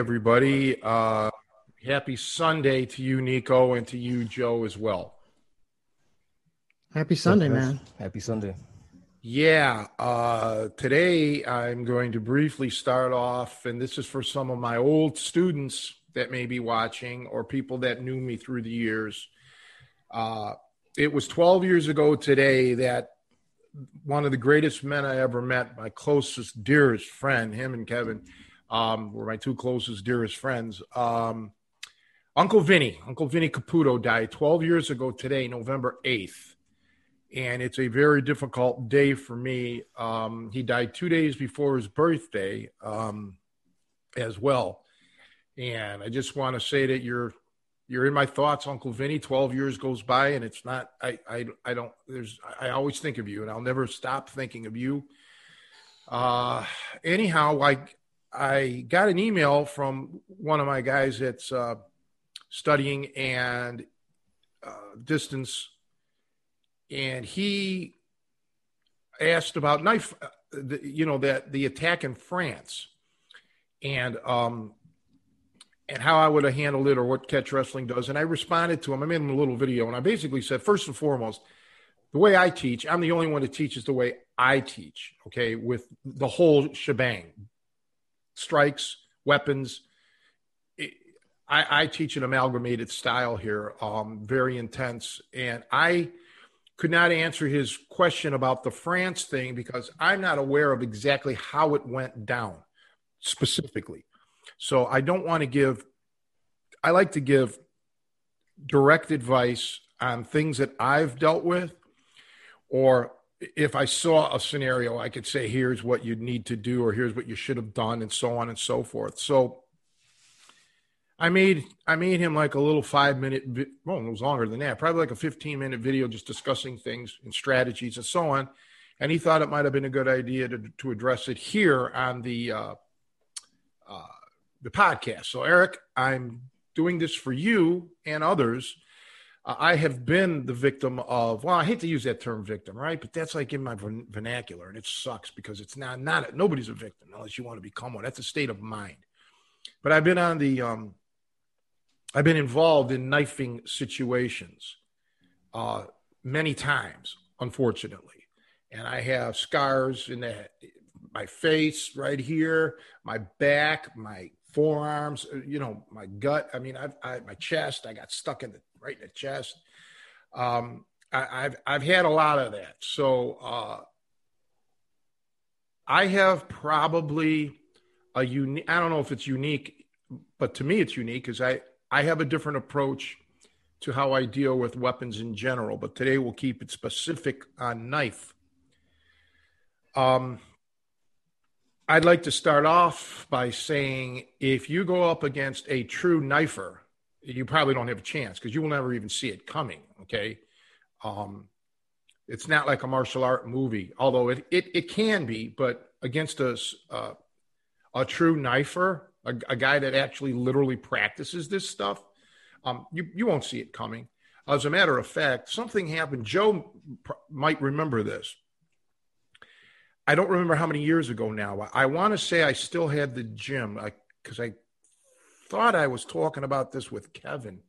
Everybody. Uh, happy Sunday to you, Nico, and to you, Joe, as well. Happy Sunday, man. Happy Sunday. Yeah. Uh, today, I'm going to briefly start off, and this is for some of my old students that may be watching or people that knew me through the years. Uh, it was 12 years ago today that one of the greatest men I ever met, my closest, dearest friend, him and Kevin um, were my two closest, dearest friends. Um, Uncle Vinny, Uncle Vinny Caputo died 12 years ago today, November 8th. And it's a very difficult day for me. Um, he died two days before his birthday um, as well. And I just want to say that you're you're in my thoughts, Uncle Vinny. Twelve years goes by, and it's not. I I I don't. There's. I always think of you, and I'll never stop thinking of you. Uh, anyhow, like I got an email from one of my guys that's uh, studying and uh, distance, and he asked about knife, uh, the, you know, that the attack in France, and um, and how I would have handled it or what catch wrestling does. And I responded to him. I made him a little video, and I basically said, first and foremost, the way I teach, I'm the only one that teaches the way I teach. Okay, with the whole shebang, strikes, weapons. I, I teach an amalgamated style here, um, very intense. And I could not answer his question about the France thing because I'm not aware of exactly how it went down specifically. So I don't want to give, I like to give direct advice on things that I've dealt with or if I saw a scenario, I could say, here's what you need to do, or here's what you should have done, and so on and so forth. So I made I made him like a little five minute, well, it was longer than that, probably like a 15 minute video just discussing things and strategies and so on. And he thought it might have been a good idea to, to address it here on the uh, uh, the podcast. So Eric, I'm doing this for you and others I have been the victim of, well, I hate to use that term victim, right? But that's like in my vernacular and it sucks because it's not, not, nobody's a victim unless you want to become one. That's a state of mind. But I've been on the, um, I've been involved in knifing situations uh, many times, unfortunately. And I have scars in the, my face right here, my back, my forearms, uh, you know, my gut. I mean, I've, I, my chest, I got stuck in the right in the chest. Um, I, have I've had a lot of that. So uh, I have probably a unique. I don't know if it's unique, but to me it's unique because I I have a different approach to how I deal with weapons in general. But today we'll keep it specific on knife. Um, I'd like to start off by saying if you go up against a true knifer, you probably don't have a chance because you will never even see it coming. Okay. Um, it's not like a martial art movie, although it, it, it can be, but against a, uh, a true knifer, a, a, guy that actually literally practices this stuff, um, you, you won't see it coming. As a matter of fact, something happened. Joe pr- might remember this. I don't remember how many years ago now. I, I want to say I still had the gym because I, I thought I was talking about this with Kevin.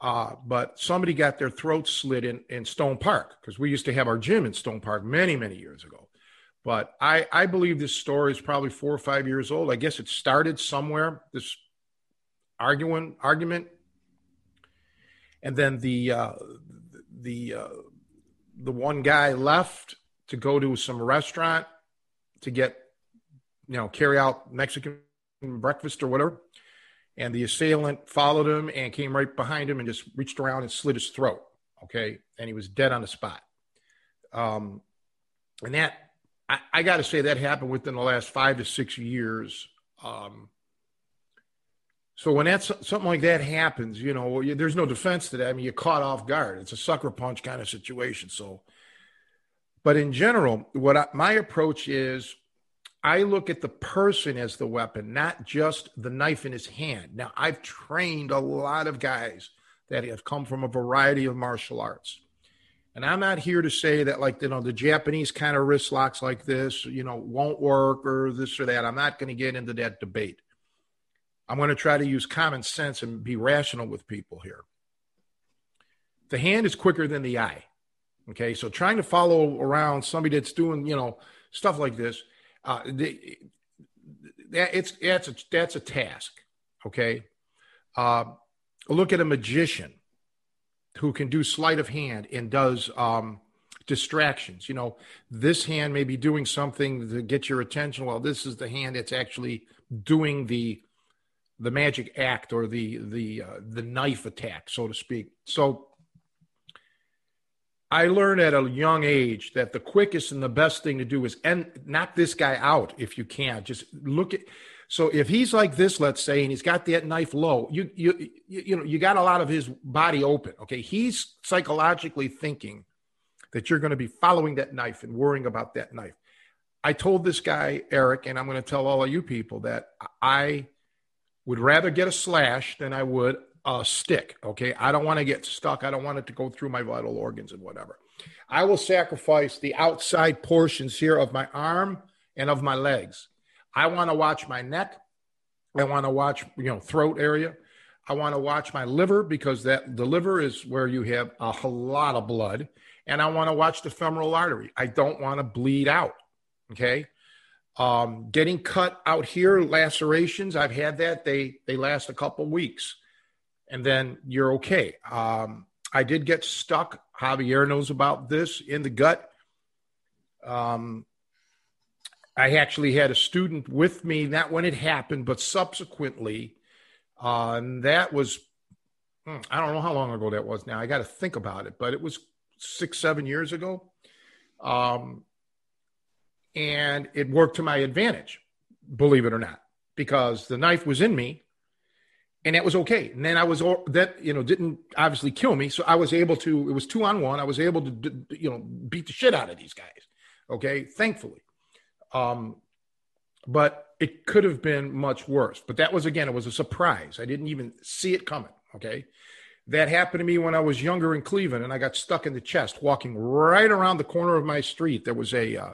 Uh, but somebody got their throat slit in, in Stone Park because we used to have our gym in Stone Park many, many years ago. But I, I believe this story is probably four or five years old. I guess it started somewhere, this arguing argument. And then the, uh, the, uh, the one guy left to go to some restaurant to get, you know, carry out Mexican breakfast or whatever. And the assailant followed him and came right behind him and just reached around and slit his throat. Okay. And he was dead on the spot. Um, and that, I, I got to say, that happened within the last five to six years. Um, so when that's something like that happens, you know, there's no defense to that. I mean, you're caught off guard. It's a sucker punch kind of situation. So, but in general, what I, my approach is, I look at the person as the weapon, not just the knife in his hand. Now, I've trained a lot of guys that have come from a variety of martial arts. And I'm not here to say that, like, you know, the Japanese kind of wrist locks like this, you know, won't work or this or that. I'm not going to get into that debate. I'm going to try to use common sense and be rational with people here. The hand is quicker than the eye. Okay. So trying to follow around somebody that's doing, you know, stuff like this, uh, the, that it's, that's a, that's a task. Okay. Uh, look at a magician who can do sleight of hand and does um, distractions. You know, this hand may be doing something to get your attention. Well, this is the hand that's actually doing the the magic act or the the uh, the knife attack, so to speak. So I learned at a young age that the quickest and the best thing to do is and knock this guy out if you can. Just look at so if he's like this, let's say, and he's got that knife low, you you you, you know you got a lot of his body open. Okay, he's psychologically thinking that you're going to be following that knife and worrying about that knife. I told this guy Eric, and I'm going to tell all of you people that I would rather get a slash than I would a stick. Okay, I don't want to get stuck. I don't want it to go through my vital organs and whatever. I will sacrifice the outside portions here of my arm and of my legs I want to watch my neck. I want to watch, you know, throat area. I want to watch my liver because that the liver is where you have a lot of blood. And I want to watch the femoral artery. I don't want to bleed out. Okay. Um, getting cut out here, lacerations, I've had that. They they last a couple weeks, and then you're okay. Um, I did get stuck. Javier knows about this in the gut. Um, I actually had a student with me, not when it happened, but subsequently. Uh, and that was, hmm, I don't know how long ago that was now. I got to think about it, but it was six, seven years ago. Um, and it worked to my advantage, believe it or not, because the knife was in me and that was okay. And then I was all that you know didn't obviously kill me, so I was able to. It was two on one. I was able to you know beat the shit out of these guys. Okay, thankfully. Um, but it could have been much worse. But that was again, it was a surprise. I didn't even see it coming. Okay. That happened to me when I was younger in Cleveland and I got stuck in the chest walking right around the corner of my street. There was a uh,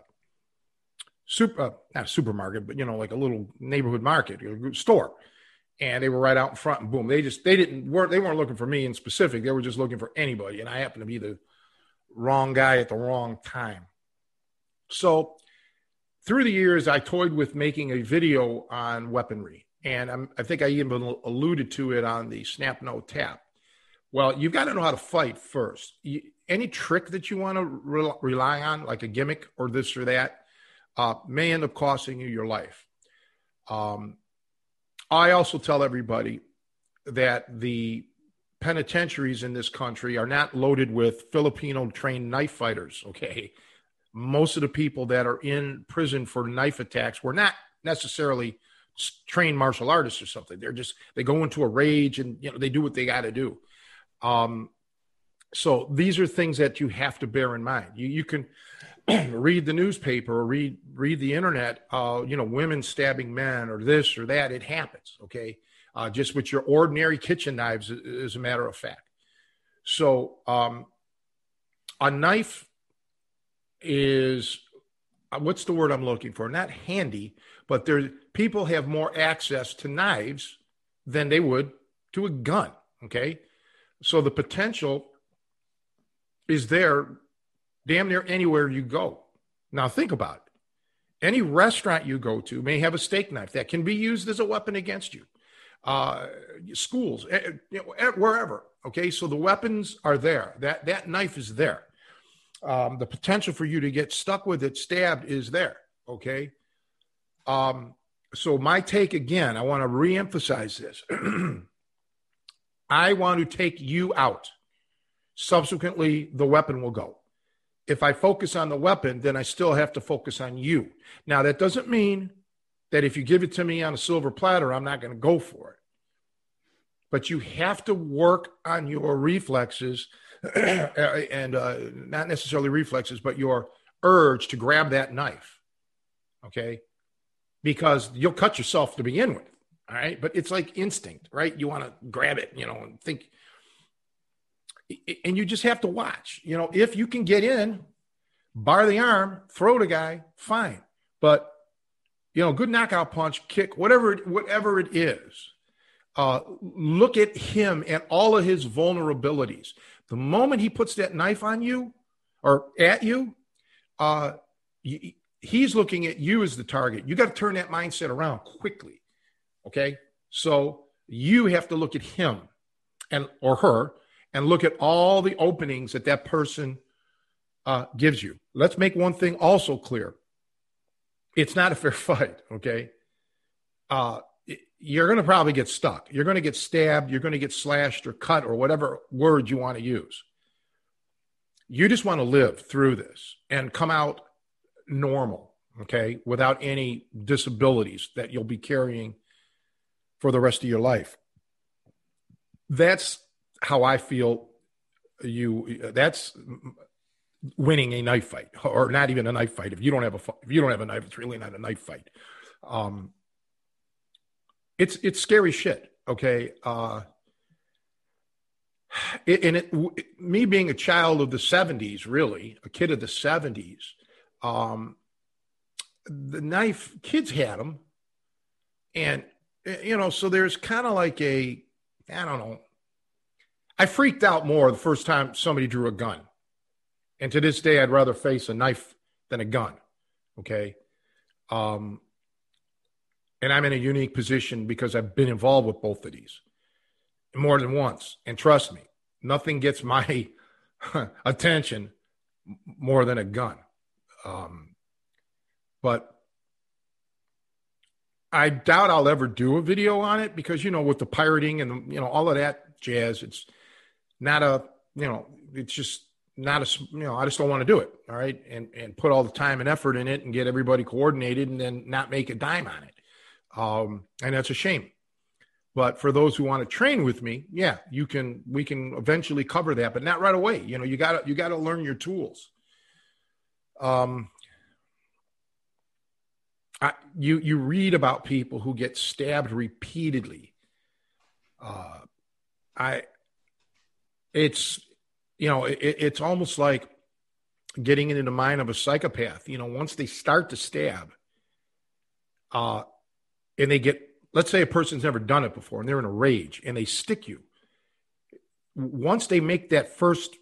super, uh, not a supermarket, but you know, like a little neighborhood market store. And they were right out in front and boom, they just, they didn't work. They weren't looking for me in specific. They were just looking for anybody. And I happened to be the wrong guy at the wrong time. So through the years, I toyed with making a video on weaponry. And I'm, i think I even alluded to it on the Snap No Tap. Well, you've got to know how to fight first. You, any trick that you want to re- rely on, like a gimmick or this or that, uh, may end up costing you your life. Um, I also tell everybody that the penitentiaries in this country are not loaded with Filipino trained knife fighters. Okay, most of the people that are in prison for knife attacks were not necessarily trained martial artists or something. They're just they go into a rage and you know they do what they got to do. Um, so these are things that you have to bear in mind. You you can read the newspaper or read read the internet. Uh, you know, women stabbing men or this or that. It happens. Okay, uh, just with your ordinary kitchen knives, as a matter of fact. So um, a knife is uh, what's the word I'm looking for? Not handy, but there people have more access to knives than they would to a gun. Okay, so the potential is there, damn near anywhere you go. Now think about it. Any restaurant you go to may have a steak knife that can be used as a weapon against you. Uh, schools, you know, wherever. Okay, so the weapons are there. That that knife is there. um, the potential for you to get stuck with it, stabbed, is there. Okay. Um, so my take again, I want to reemphasize this. I want to take you out. Subsequently, the weapon will go. If I focus on the weapon, then I still have to focus on you. Now, that doesn't mean that if you give it to me on a silver platter, I'm not going to go for it. But you have to work on your reflexes and uh, not necessarily reflexes, but your urge to grab that knife. Okay. Because you'll cut yourself to begin with. All right. But it's like instinct, right? You want to grab it, you know, and think. And you just have to watch. You know, if you can get in, bar the arm, throw the guy, fine. But you know, good knockout punch, kick, whatever, whatever it is. Uh, look at him and all of his vulnerabilities. The moment he puts that knife on you or at you, uh, he's looking at you as the target. You got to turn that mindset around quickly. Okay. So you have to look at him and or her and look at all the openings that that person uh, gives you. Let's make one thing also clear. It's not a fair fight. Okay. Uh, you're going to probably get stuck. You're going to get stabbed. You're going to get slashed or cut or whatever word you want to use. You just want to live through this and come out normal, okay, without any disabilities that you'll be carrying for the rest of your life. That's how I feel you that's winning a knife fight or not even a knife fight if you don't have a if you don't have a knife it's really not a knife fight um it's it's scary shit. Okay. Uh, it, and it, me being a child of the 70s, really, a kid of the 70s, um, the knife, kids had them. And, you know, so there's kind of like a, I don't know. I freaked out more the first time somebody drew a gun. And to this day, I'd rather face a knife than a gun. Okay. Um, and I'm in a unique position because I've been involved with both of these more than once. And trust me, nothing gets my attention more than a gun. Um, but I doubt I'll ever do a video on it because, you know, with the pirating and, you know, all of that jazz, it's not a, you know, it's just not a, you know, I just don't want to do it. All right. And, and put all the time and effort in it and get everybody coordinated and then not make a dime on it. Um, and that's a shame. But for those who want to train with me, yeah, you can. We can eventually cover that, but not right away. You know, you got to you got to learn your tools. Um, I, you you read about people who get stabbed repeatedly. Uh, I, it's you know, it, it's almost like getting into the mind of a psychopath. You know, once they start to stab, uh, and they get, let's say a person's never done it before and they're in a rage and they stick you. Once they make that first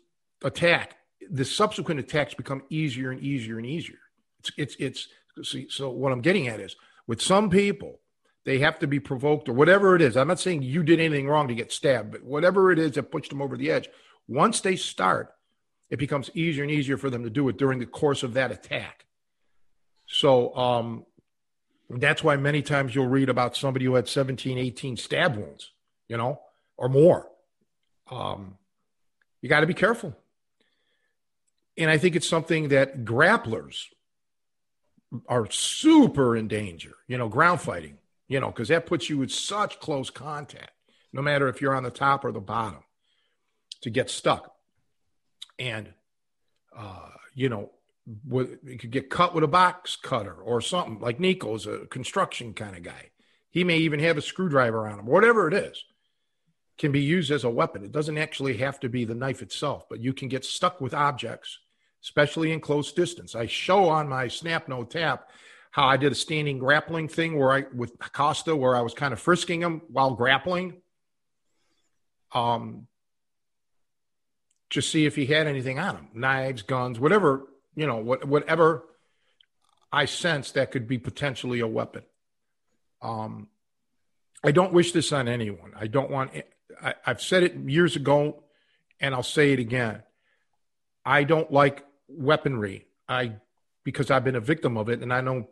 attack, the subsequent attacks become easier and easier and easier. It's, it's, it's, see, so what I'm getting at is with some people, they have to be provoked or whatever it is. I'm not saying you did anything wrong to get stabbed, but whatever it is that pushed them over the edge, once they start, it becomes easier and easier for them to do it during the course of that attack. So, um, that's why many times you'll read about somebody who had 17, 18 stab wounds, you know, or more. Um, you got to be careful. And I think it's something that grapplers are super in danger, you know, ground fighting, you know, because that puts you in such close contact, no matter if you're on the top or the bottom, to get stuck. And, uh, you know, with you could get cut with a box cutter or something like Nico's a construction kind of guy. He may even have a screwdriver on him, whatever it is, can be used as a weapon. It doesn't actually have to be the knife itself, but you can get stuck with objects, especially in close distance. I show on my Snap No Tap how I did a standing grappling thing where I with Costa, where I was kind of frisking him while grappling. Um, just see if he had anything on him, knives, guns, whatever you know, what, whatever I sense that could be potentially a weapon. Um, I don't wish this on anyone. I don't want, I, I've said it years ago and I'll say it again. I don't like weaponry. I because I've been a victim of it, and I know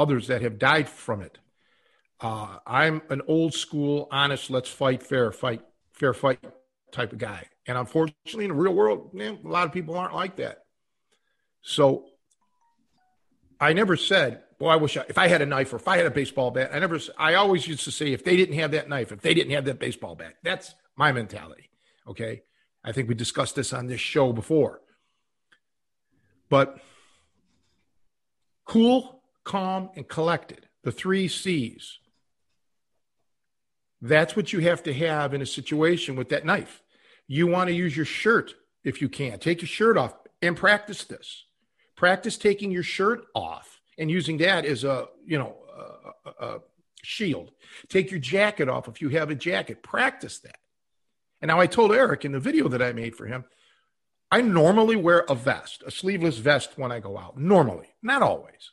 others that have died from it. Uh, I'm an old school, honest, let's fight, fair fight, fair fight type of guy. And unfortunately, in the real world, man, a lot of people aren't like that. So I never said, "Well, I wish I, if I had a knife or if I had a baseball bat." I never. I always used to say, "If they didn't have that knife, if they didn't have that baseball bat," that's my mentality. Okay, I think we discussed this on this show before. But cool, calm, and collected. The three C's. That's what you have to have in a situation with that knife. You want to use your shirt if you can. Take your shirt off and practice this. Practice taking your shirt off and using that as a, you know, a, a shield. Take your jacket off if you have a jacket. Practice that. And now I told Eric in the video that I made for him, I normally wear a vest, a sleeveless vest when I go out. Normally, not always.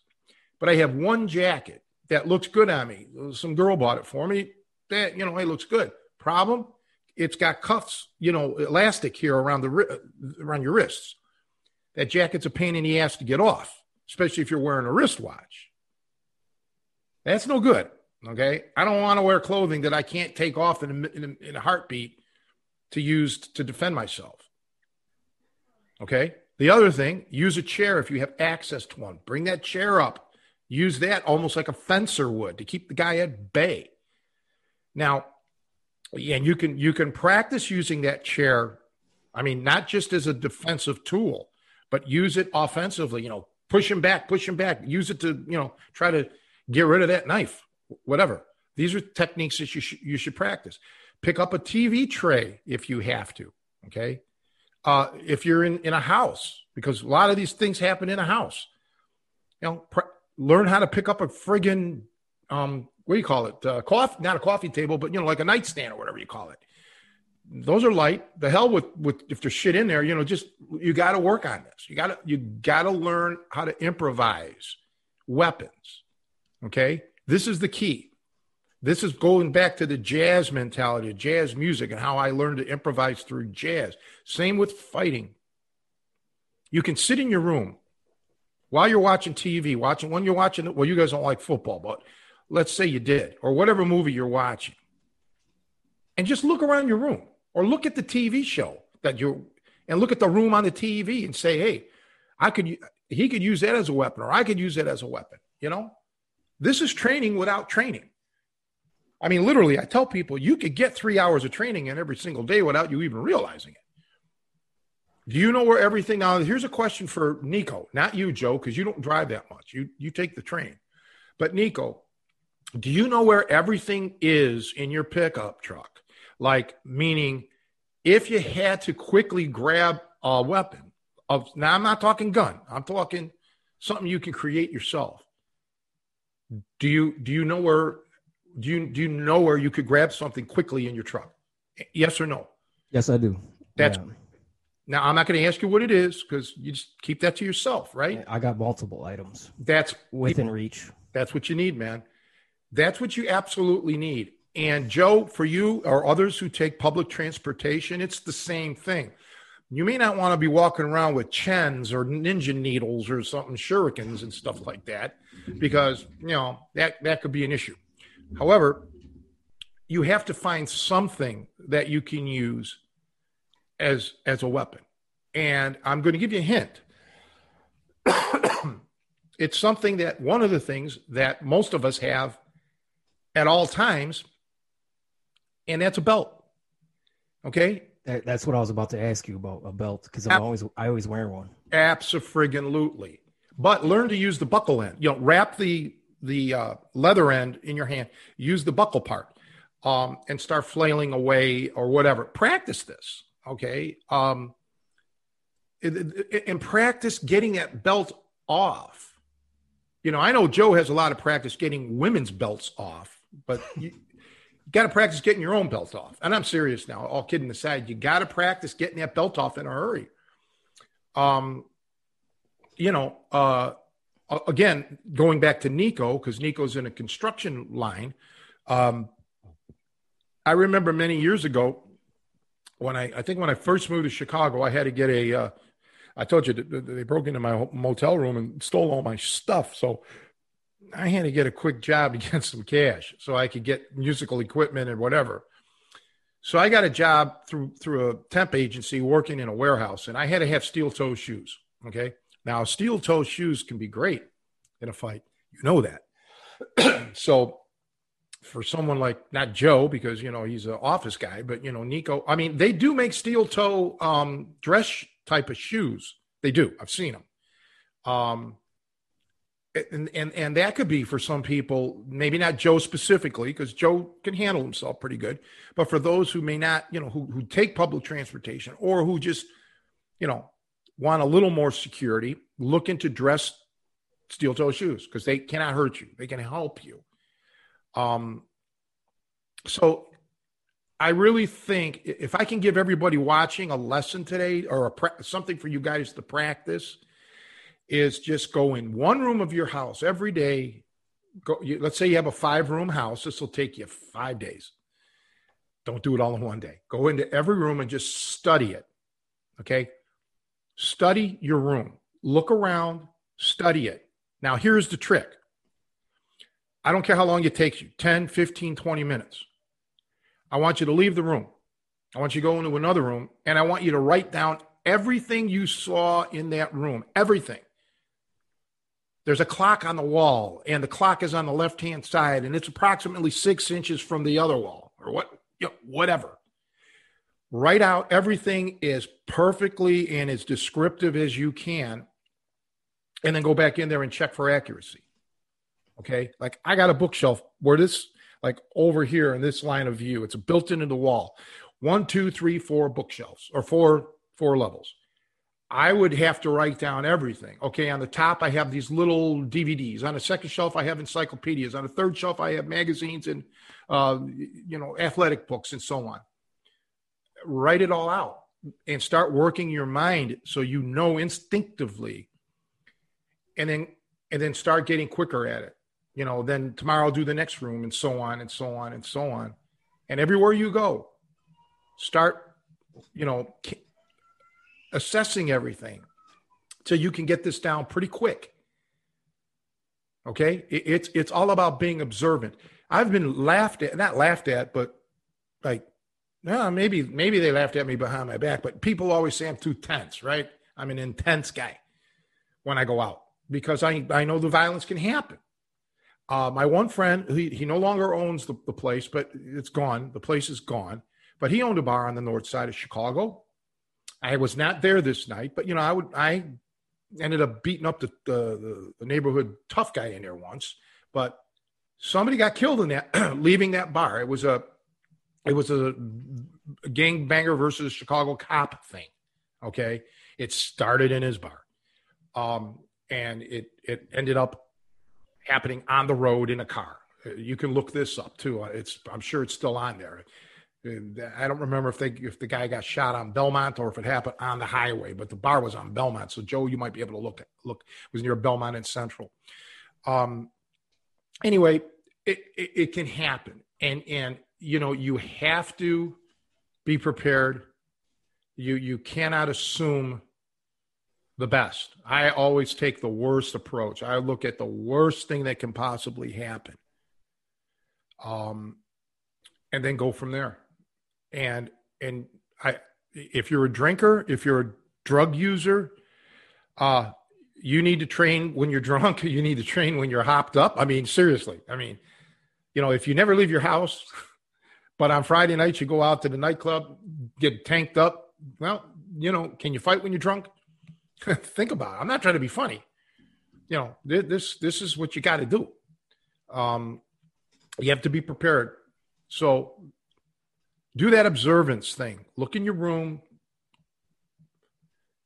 But I have one jacket that looks good on me. Some girl bought it for me. That, you know, it looks good. Problem, it's got cuffs, you know, elastic here around the around your wrists. That jacket's a pain in the ass to get off, especially if you're wearing a wristwatch. That's no good. Okay, I don't want to wear clothing that I can't take off in a, in a, in a heartbeat to use to defend myself. Okay. The other thing, use a chair if you have access to one. Bring that chair up. Use that almost like a fencer would to keep the guy at bay. Now, and you can you can practice using that chair. I mean, not just as a defensive tool, but use it offensively. You know, push him back, push him back. Use it to you know try to get rid of that knife. Whatever. These are techniques that you should you should practice. Pick up a TV tray if you have to. Okay. Uh, if you're in, in a house, because a lot of these things happen in a house, you know, pr- learn how to pick up a friggin' um, what do you call it? Uh, coffee, not a coffee table, but you know, like a nightstand or whatever you call it. Those are light. The hell with with if there's shit in there, you know, just you got to work on this. You got to you got to learn how to improvise weapons. Okay, this is the key. This is going back to the jazz mentality, jazz music, and how I learned to improvise through jazz. Same with fighting. You can sit in your room while you're watching TV, watching when you're watching. Well, you guys don't like football, but let's say you did, or whatever movie you're watching, and just look around your room or look at the TV show that you're, and look at the room on the TV and say, hey, I could, he could use that as a weapon, or I could use that as a weapon. You know, this is training without training. I mean, literally, I tell people you could get three hours of training in every single day without you even realizing it. Do you know where everything now? Here's a question for Nico, not you, Joe, because you don't drive that much. You you take the train. But Nico, do you know where everything is in your pickup truck? Like meaning if you had to quickly grab a weapon of now I'm not talking gun. I'm talking something you can create yourself. Do you do you know where do you do you know where you could grab something quickly in your truck? Yes or no? Yes, I do. That's yeah. Now I'm not going to ask you what it is because you just keep that to yourself, right? I got multiple items. That's within reach. That's what you need, man. That's what you absolutely need. And Joe, for you or others who take public transportation, it's the same thing. You may not want to be walking around with chens or ninja needles or something, shurikens and stuff like that, because you know that that could be an issue. However, you have to find something that you can use as as a weapon. And I'm going to give you a hint. it's something that one of the things that most of us have at all times, and that's a belt. Okay. That's what I was about to ask you about a belt because I'm Ab- always I always wear one. Absolutely. But learn to use the buckle end. You know, wrap the the uh, leather end in your hand, use the buckle part, um, and start flailing away or whatever. Practice this, okay? Um, and practice getting that belt off. You know, I know Joe has a lot of practice getting women's belts off, but you got to practice getting your own belt off. And I'm serious now, all kidding aside, you got to practice getting that belt off in a hurry. Um, you know, uh, again, going back to Nico, because Nico's in a construction line. Um, I remember many years ago when I, I think when I first moved to Chicago, I had to get a, uh, I told you they broke into my motel room and stole all my stuff. So I had to get a quick job to get some cash so I could get musical equipment and whatever. So I got a job through through a temp agency working in a warehouse, and I had to have steel toe shoes. Okay, now steel toe shoes can be great in a fight. You know that. so for someone like not Joe because you know he's an office guy, but you know Nico. I mean, they do make steel toe um, dress type of shoes. They do. I've seen them. Um, and, and and that could be for some people, maybe not Joe specifically, because Joe can handle himself pretty good. But for those who may not, you know, who who take public transportation or who just, you know, want a little more security, look into dress steel toe shoes because they cannot hurt you. They can help you. Um, so I really think if I can give everybody watching a lesson today or a something for you guys to practice is just go in one room of your house every day. Go, you, let's say you have a five room house. This will take you five days. Don't do it all in one day. Go into every room and just study it. Okay. Study your room. Look around, study it. Now, here's the trick I don't care how long it takes you 10, 15, 20 minutes. I want you to leave the room. I want you to go into another room and I want you to write down everything you saw in that room, everything. There's a clock on the wall, and the clock is on the left hand side, and it's approximately six inches from the other wall, or what, you know, whatever. Write out everything as perfectly and as descriptive as you can, and then go back in there and check for accuracy. Okay. Like I got a bookshelf where this, like over here in this line of view, it's built into the wall. One, two, three, four bookshelves or four, four levels. I would have to write down everything. Okay, on the top, I have these little DVDs. On the second shelf, I have encyclopedias. On the third shelf, I have magazines and, uh, you know, athletic books and so on. Write it all out and start working your mind so you know instinctively, and then and then start getting quicker at it. You know, then tomorrow I'll do the next room and so on and so on and so on. And everywhere you go, start, you know, assessing everything so you can get this down pretty quick. Okay, it's it's all about being observant. I've been laughed at, not laughed at, but like, no, maybe maybe they laughed at me behind my back. But people always say I'm too tense, right? I'm an intense guy when I go out because I I know the violence can happen. Uh, my one friend, he, he no longer owns the, the place, but it's gone. The place is gone. But he owned a bar on the north side of Chicago. I was not there this night, but you know, I would I ended up beating up the, the, the neighborhood tough guy in there once, but somebody got killed in that leaving that bar. It was a it was a, a gang banger versus Chicago cop thing. Okay. It started in his bar. Um, and it it ended up happening on the road in a car. You can look this up too. It's I'm sure it's still on there. I don't remember if they if the guy got shot on Belmont or if it happened on the highway, but the bar was on Belmont. So Joe, you might be able to look look it was near Belmont and Central. Um, anyway, it, it, it can happen, and and you know you have to be prepared. You you cannot assume the best. I always take the worst approach. I look at the worst thing that can possibly happen. Um, and then go from there and and I if you're a drinker, if you're a drug user, uh, you need to train when you're drunk. You need to train when you're hopped up. I mean, seriously. I mean, you know, if you never leave your house, but on Friday nights you go out to the nightclub, get tanked up. Well, you know, can you fight when you're drunk? Think about it. I'm not trying to be funny. You know, this this is what you got to do. Um, you have to be prepared. So do that observance thing. Look in your room,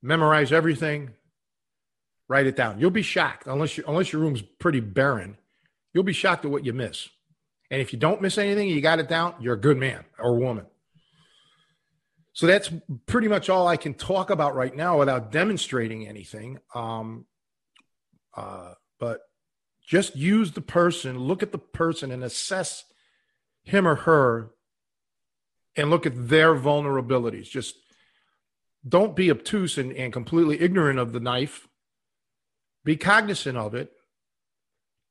memorize everything, write it down. You'll be shocked unless you, unless your room's pretty barren. You'll be shocked at what you miss. And if you don't miss anything, you got it down, you're a good man or woman. So that's pretty much all I can talk about right now without demonstrating anything. Um, uh, but just use the person, look at the person, and assess him or her and look at their vulnerabilities. Just don't be obtuse and, and completely ignorant of the knife. Be cognizant of it,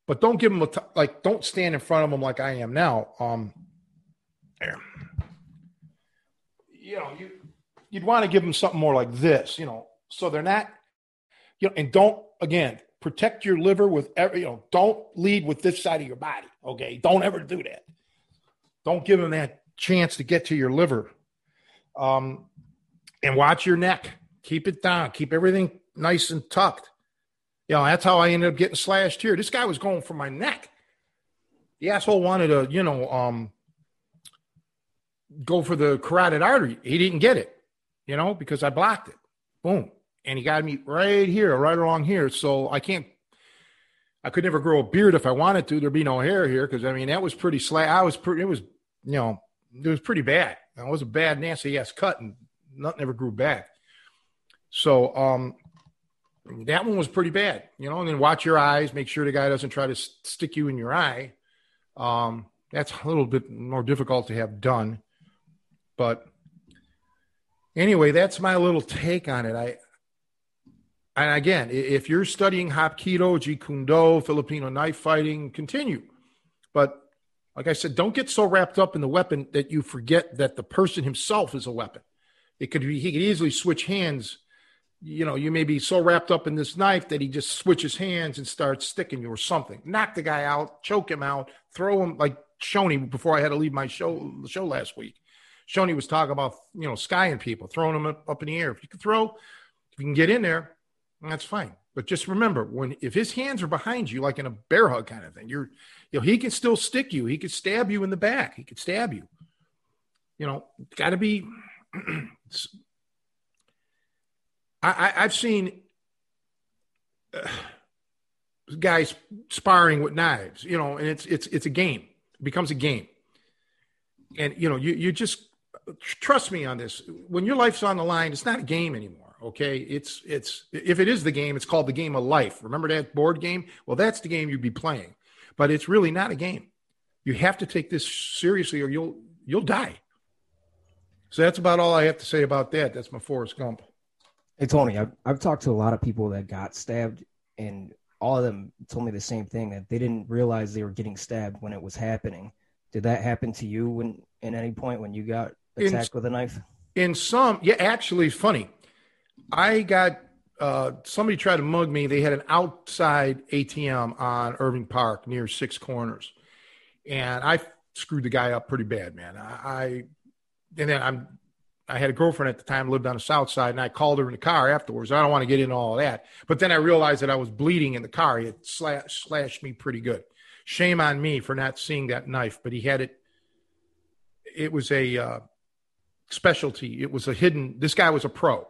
but don't give them a t- like. Don't stand in front of them like I am now. Um, there. You know, you you'd want to give them something more like this. You know, so they're not. You know, and don't again protect your liver with every. You know, don't lead with this side of your body. Okay, don't ever do that. Don't give them that chance to get to your liver. Um, and watch your neck. Keep it down. Keep everything nice and tucked. You know, that's how I ended up getting slashed here. This guy was going for my neck. The asshole wanted to, you know, um, go for the carotid artery. He didn't get it, you know, because I blocked it. Boom. And he got me right here, right along here. So I can't, I could never grow a beard if I wanted to. There'd be no hair here because I mean, that was pretty slack. I was pretty, it was, you know, it was pretty bad. It was a bad, nasty ass cut and nothing ever grew back. So um, that one was pretty bad, you know. And then watch your eyes, make sure the guy doesn't try to stick you in your eye. Um, that's a little bit more difficult to have done, but anyway, that's my little take on it. I and again, if you're studying Hapkido, Jeet Kune Do, Filipino knife fighting, continue. But like I said, don't get so wrapped up in the weapon that you forget that the person himself is a weapon. It could be he could easily switch hands. You know, you may be so wrapped up in this knife that he just switches hands and starts sticking you or something. Knock the guy out, choke him out, throw him like Shoney before I had to leave my show the show last week. Shoney was talking about you know skying people, throwing them up, up in the air. If you can throw, if you can get in there, that's fine. But just remember, when if his hands are behind you, like in a bear hug kind of thing, you're you know he can still stick you. He could stab you in the back. He could stab you. You know, got to be I, I, have seen uh, guys sparring with knives, you know, and it's it's it's a game. It becomes a game, and you know, you you just trust me on this. When your life's on the line, it's not a game anymore. Okay, it's it's if it is the game, it's called the game of life. Remember that board game? Well, that's the game you'd be playing, but it's really not a game. You have to take this seriously, or you'll you'll die. So that's about all I have to say about that. That's my Forrest Gump. Hey Tony, I've, I've talked to a lot of people that got stabbed, and all of them told me the same thing that they didn't realize they were getting stabbed when it was happening. Did that happen to you when, at any point, when you got attacked in, with a knife? In some, yeah, actually, funny. I got uh, somebody tried to mug me. They had an outside ATM on Irving Park near Six Corners, and I screwed the guy up pretty bad, man. I, I and then I'm I had a girlfriend at the time, lived on the south side, and I called her in the car afterwards. I don't want to get into all that. But then I realized that I was bleeding in the car. He had slashed, slashed me pretty good. Shame on me for not seeing that knife, but he had it. It was a uh, specialty. It was a hidden. This guy was a pro.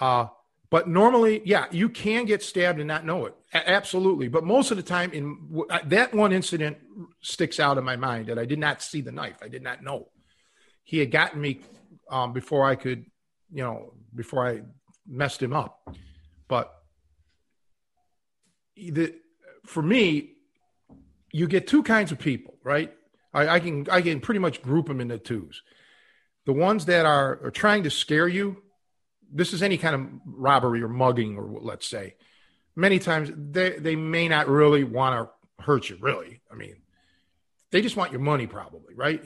Uh, but normally, yeah, you can get stabbed and not know it. A- absolutely. But most of the time, in uh, that one incident sticks out in my mind that I did not see the knife. I did not know he had gotten me um, before I could, you know, before I messed him up. But the, for me, you get two kinds of people, right? I, I, can I can pretty much group them into twos. The ones that are, are trying to scare you. This is any kind of robbery or mugging, or let's say. Many times they they may not really want to hurt you. Really, I mean, they just want your money, probably, right?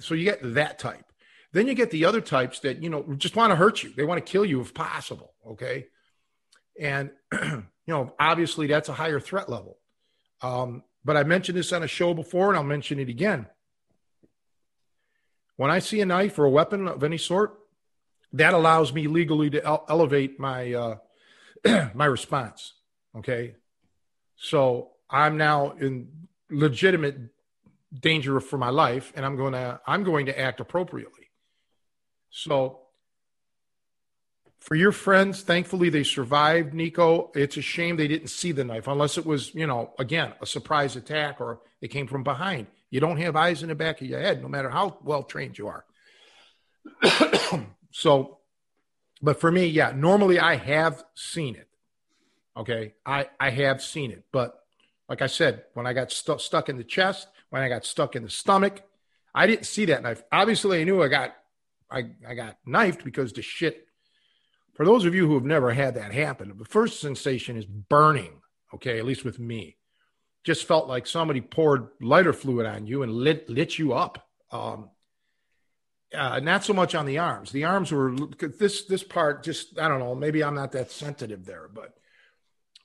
So you get that type. Then you get the other types that, you know, just want to hurt you. They want to kill you if possible. Okay. And, you know, obviously that's a higher threat level. Um, but I mentioned this on a show before and I'll mention it again. When I see a knife or a weapon of any sort, that allows me legally to ele- elevate my uh, my response. Okay, so I'm now in legitimate danger for my life, and I'm going to I'm going to act appropriately. So, for your friends, thankfully they survived, Nico. It's a shame they didn't see the knife, unless it was, you know, again, a surprise attack or it came from behind. You don't have eyes in the back of your head, no matter how well trained you are. so, but for me, yeah, normally I have seen it. Okay. I, I have seen it. But like I said, when I got stu- stuck in the chest, when I got stuck in the stomach, I didn't see that knife. Obviously, I knew I got I, I got knifed because the shit for those of you who have never had that happen, the first sensation is burning. Okay, at least with me, just felt like somebody poured lighter fluid on you and lit lit you up. Um, uh, not so much on the arms. The arms were this this part. Just I don't know. Maybe I'm not that sensitive there, but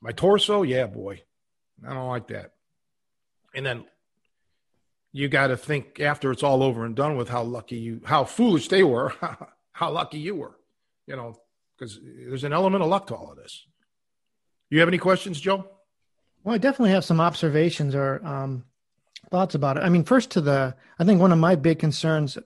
my torso, yeah, boy, I don't like that. And then you got to think after it's all over and done with how lucky you, how foolish they were, how lucky you were, you know, because there's an element of luck to all of this. You have any questions, Joe? Well, I definitely have some observations or um, thoughts about it. I mean, first to the, I think one of my big concerns,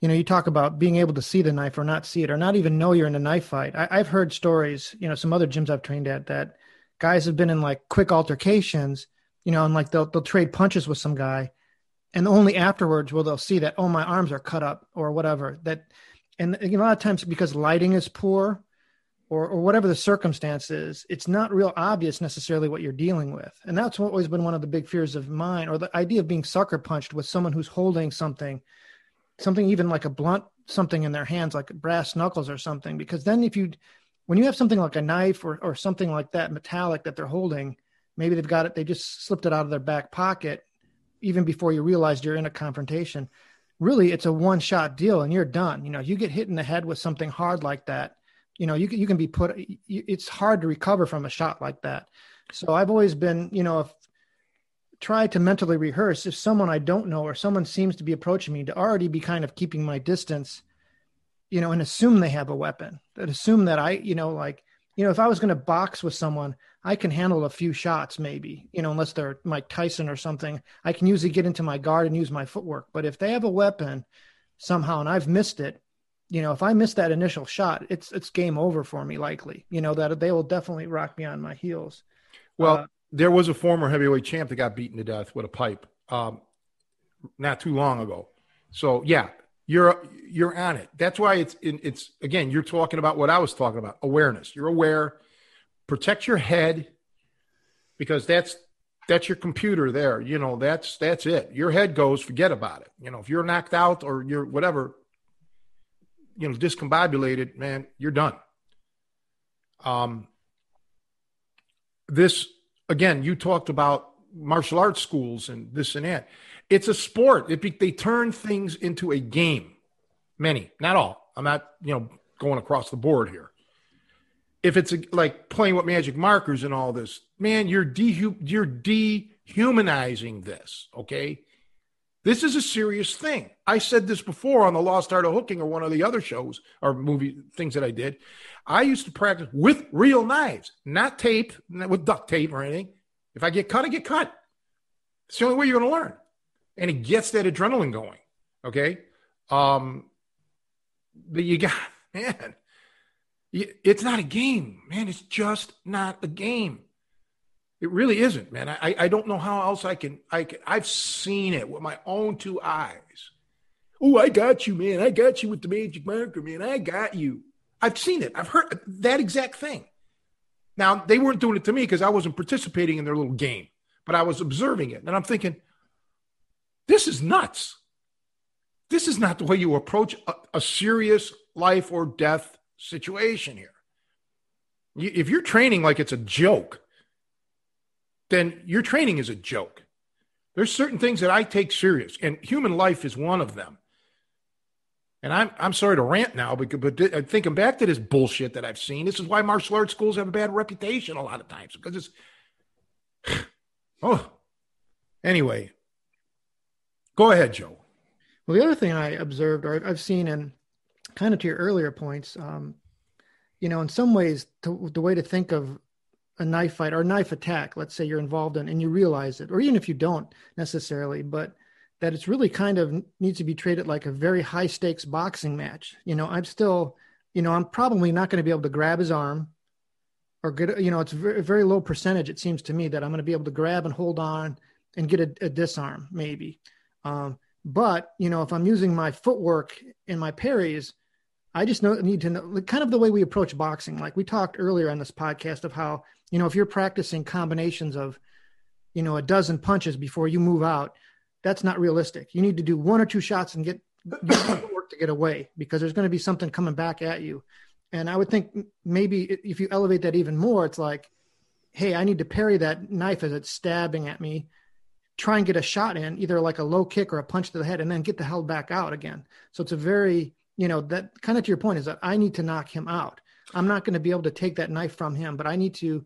you know, you talk about being able to see the knife or not see it or not even know you're in a knife fight. I, I've heard stories, you know, some other gyms I've trained at that guys have been in like quick altercations, you know, and like they'll they'll trade punches with some guy, and only afterwards will they'll see that oh my arms are cut up or whatever that, and you know, a lot of times because lighting is poor, or or whatever the circumstance is, it's not real obvious necessarily what you're dealing with, and that's always been one of the big fears of mine, or the idea of being sucker punched with someone who's holding something, something even like a blunt something in their hands like brass knuckles or something. Because then if you when you have something like a knife or, or something like that metallic that they're holding maybe they've got it they just slipped it out of their back pocket even before you realized you're in a confrontation. Really it's a one shot deal and you're done. You know you get hit in the head with something hard like that you know you can, you can be put it's hard to recover from a shot like that so i've always been you know if try to mentally rehearse if someone i don't know or someone seems to be approaching me to already be kind of keeping my distance you know, and assume they have a weapon. That assume that I, you know, like, you know, if I was going to box with someone, I can handle a few shots, maybe, you know, unless they're Mike Tyson or something. I can usually get into my guard and use my footwork. But if they have a weapon somehow and I've missed it, you know, if I miss that initial shot, it's it's game over for me. Likely, you know, that they will definitely rock me on my heels. Well, uh, there was a former heavyweight champ that got beaten to death with a pipe, um, not too long ago. So yeah, you're you're on it. That's why it's it's again. You're talking about what I was talking about: awareness. You're aware. Protect your head because that's that's your computer there. You know that's that's it. Your head goes. Forget about it. You know if you're knocked out or you're whatever, you know discombobulated, man, you're done. Um. This again. You talked about martial arts schools and this and that it's a sport. It, they turn things into a game. Many, not all. I'm not, you know, going across the board here. If it's a, like playing with magic markers and all this, man, you're de- you're dehumanizing this. Okay, this is a serious thing. I said this before on the Lost Art of Hooking or one of the other shows or movie things that I did. I used to practice with real knives, not tape, not with duct tape or anything. If I get cut, I get cut. It's the only way you're going to learn and it gets that adrenaline going. Okay. Um, but you got, man, it's not a game, man. It's just not a game. It really isn't, man. I, I don't know how else I can, I can, I've seen it with my own two eyes. Oh, I got you, man. I got you with the magic marker, man. I got you. I've seen it. I've heard that exact thing. Now, they weren't doing it to me because I wasn't participating in their little game, but I was observing it. And I'm thinking, this is nuts. This is not the way you approach a, a serious life or death situation here. If you're training like it's a joke, then your training is a joke. There's certain things that I take serious, and human life is one of them. And I'm I'm sorry to rant now, but but thinking back to this bullshit that I've seen, this is why martial arts schools have a bad reputation a lot of times because it's oh. Anyway, Go ahead, Joe. Well, the other thing I observed or I've seen, and kind of to your earlier points, um, you know, in some ways, to, the way to think of a knife fight or knife attack, let's say you're involved in and you realize it, or even if you don't necessarily, but that it's really kind of needs to be treated like a very high stakes boxing match. You know, I'm still, you know, I'm probably not going to be able to grab his arm or get, you know, it's very, very low percentage, it seems to me, that I'm going to be able to grab and hold on and get a, a disarm, maybe. Um, but you know, if I'm using my footwork and my parries, I just know, need to know kind of the way we approach boxing. Like we talked earlier on this podcast of how you know if you're practicing combinations of you know a dozen punches before you move out, that's not realistic. You need to do one or two shots and get work to get away because there's going to be something coming back at you. And I would think maybe if you elevate that even more, it's like, hey, I need to parry that knife as it's stabbing at me, try and get a shot in, either like a low kick or a punch to the head, and then get the hell back out again. So it's a very, you know, that kind of to your point is that I need to knock him out. I'm not going to be able to take that knife from him, but I need to,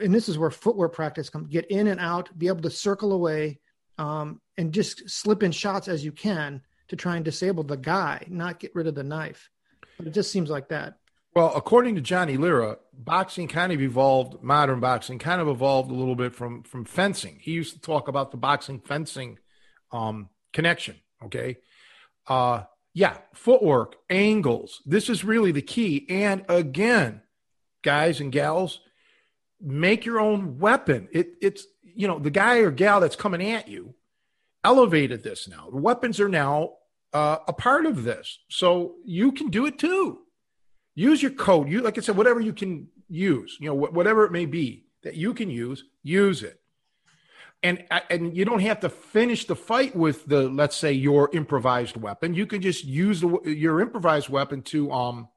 and this is where footwork practice comes, get in and out, be able to circle away, um, and just slip in shots as you can to try and disable the guy, not get rid of the knife. But it just seems like that. Well, according to Johnny Lira, boxing kind of evolved, modern boxing kind of evolved a little bit from from fencing. He used to talk about the boxing fencing um, connection. Okay. Uh, yeah, footwork, angles. This is really the key. And again, guys and gals, make your own weapon. It, it's, you know, the guy or gal that's coming at you elevated this now. The weapons are now uh, a part of this. So you can do it too. Use your code. You like I said, whatever you can use, you know, wh- whatever it may be that you can use, use it. And and you don't have to finish the fight with the let's say your improvised weapon. You can just use the, your improvised weapon to um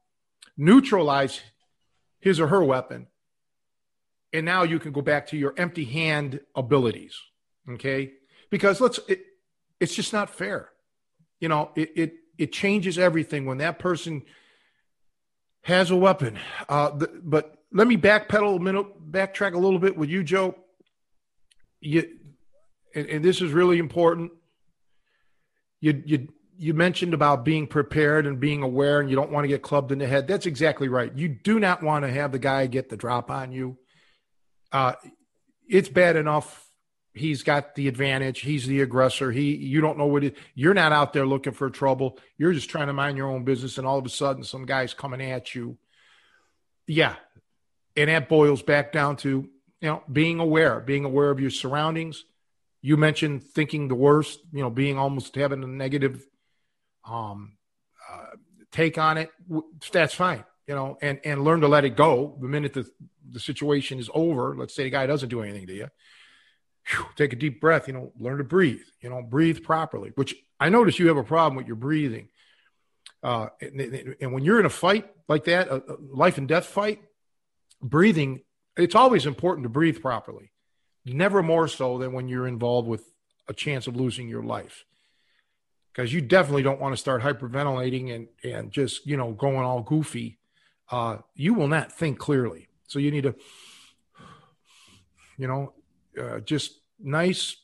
neutralize his or her weapon. And now you can go back to your empty hand abilities. Okay? Because let's it, it's just not fair you know, it, it, it changes everything when that person has a weapon. Uh, the, but let me backpedal a minute, backtrack a little bit with you, Joe. You, and, and this is really important. You, you, you mentioned about being prepared and being aware, and you don't want to get clubbed in the head. That's exactly right. You do not want to have the guy get the drop on you. Uh, it's bad enough he's got the advantage. He's the aggressor. He you don't know what it, you're not out there looking for trouble. You're just trying to mind your own business, and all of a sudden, some guy's coming at you. Yeah, and that boils back down to you know being aware, being aware of your surroundings. You mentioned thinking the worst. You know, being almost having a negative um, uh, take on it. That's fine. You know, and and learn to let it go the minute the the situation is over. Let's say the guy doesn't do anything to you whew, take a deep breath, you know, learn to breathe, you know, breathe properly, which I notice you have a problem with your breathing. Uh, and, and, when you're in a fight like that, a, a life and death fight, breathing, it's always important to breathe properly. Never more so than when you're involved with a chance of losing your life. Because you definitely don't want to start hyperventilating and, and just, you know, going all goofy. Uh, you will not think clearly. So you need to, you know, uh, just nice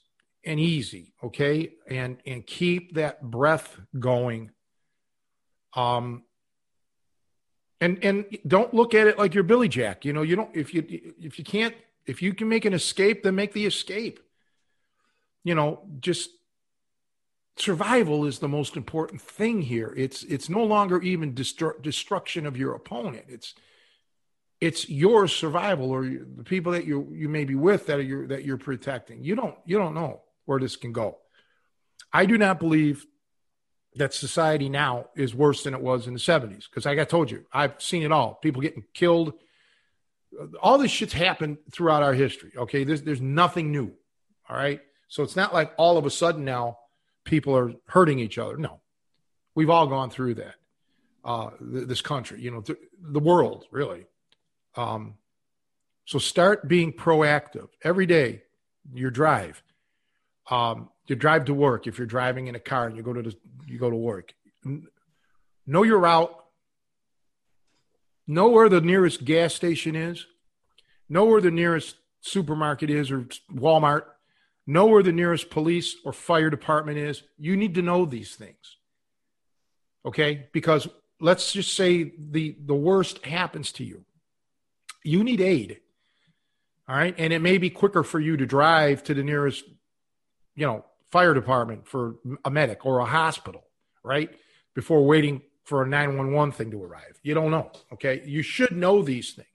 and easy, okay, and and keep that breath going. Um, and and don't look at it like you're Billy Jack. You know, you don't if you if you can't if you can make an escape, then make the escape. You know, just survival is the most important thing here. It's it's no longer even destru- destruction of your opponent. It's it's your survival or the people that you you may be with that you that you're protecting. You don't you don't know where this can go. I do not believe that society now is worse than it was in the 70s because like I told you, I've seen it all. People getting killed. All this shit's happened throughout our history. Okay, there's there's nothing new. All right, so it's not like all of a sudden now people are hurting each other. No, we've all gone through that. Uh, th- this country, you know, th- the world, really. Um, so start being proactive every day. Your drive, um, you drive to work. If you're driving in a car and you go to the, you go to work, know your route. Know where the nearest gas station is. Know where the nearest supermarket is or Walmart. Know where the nearest police or fire department is. You need to know these things. Okay? Because let's just say the the worst happens to you you need aid. All right. And it may be quicker for you to drive to the nearest, you know, fire department for a medic or a hospital, right? Before waiting for a 911 thing to arrive. You don't know. Okay. You should know these things.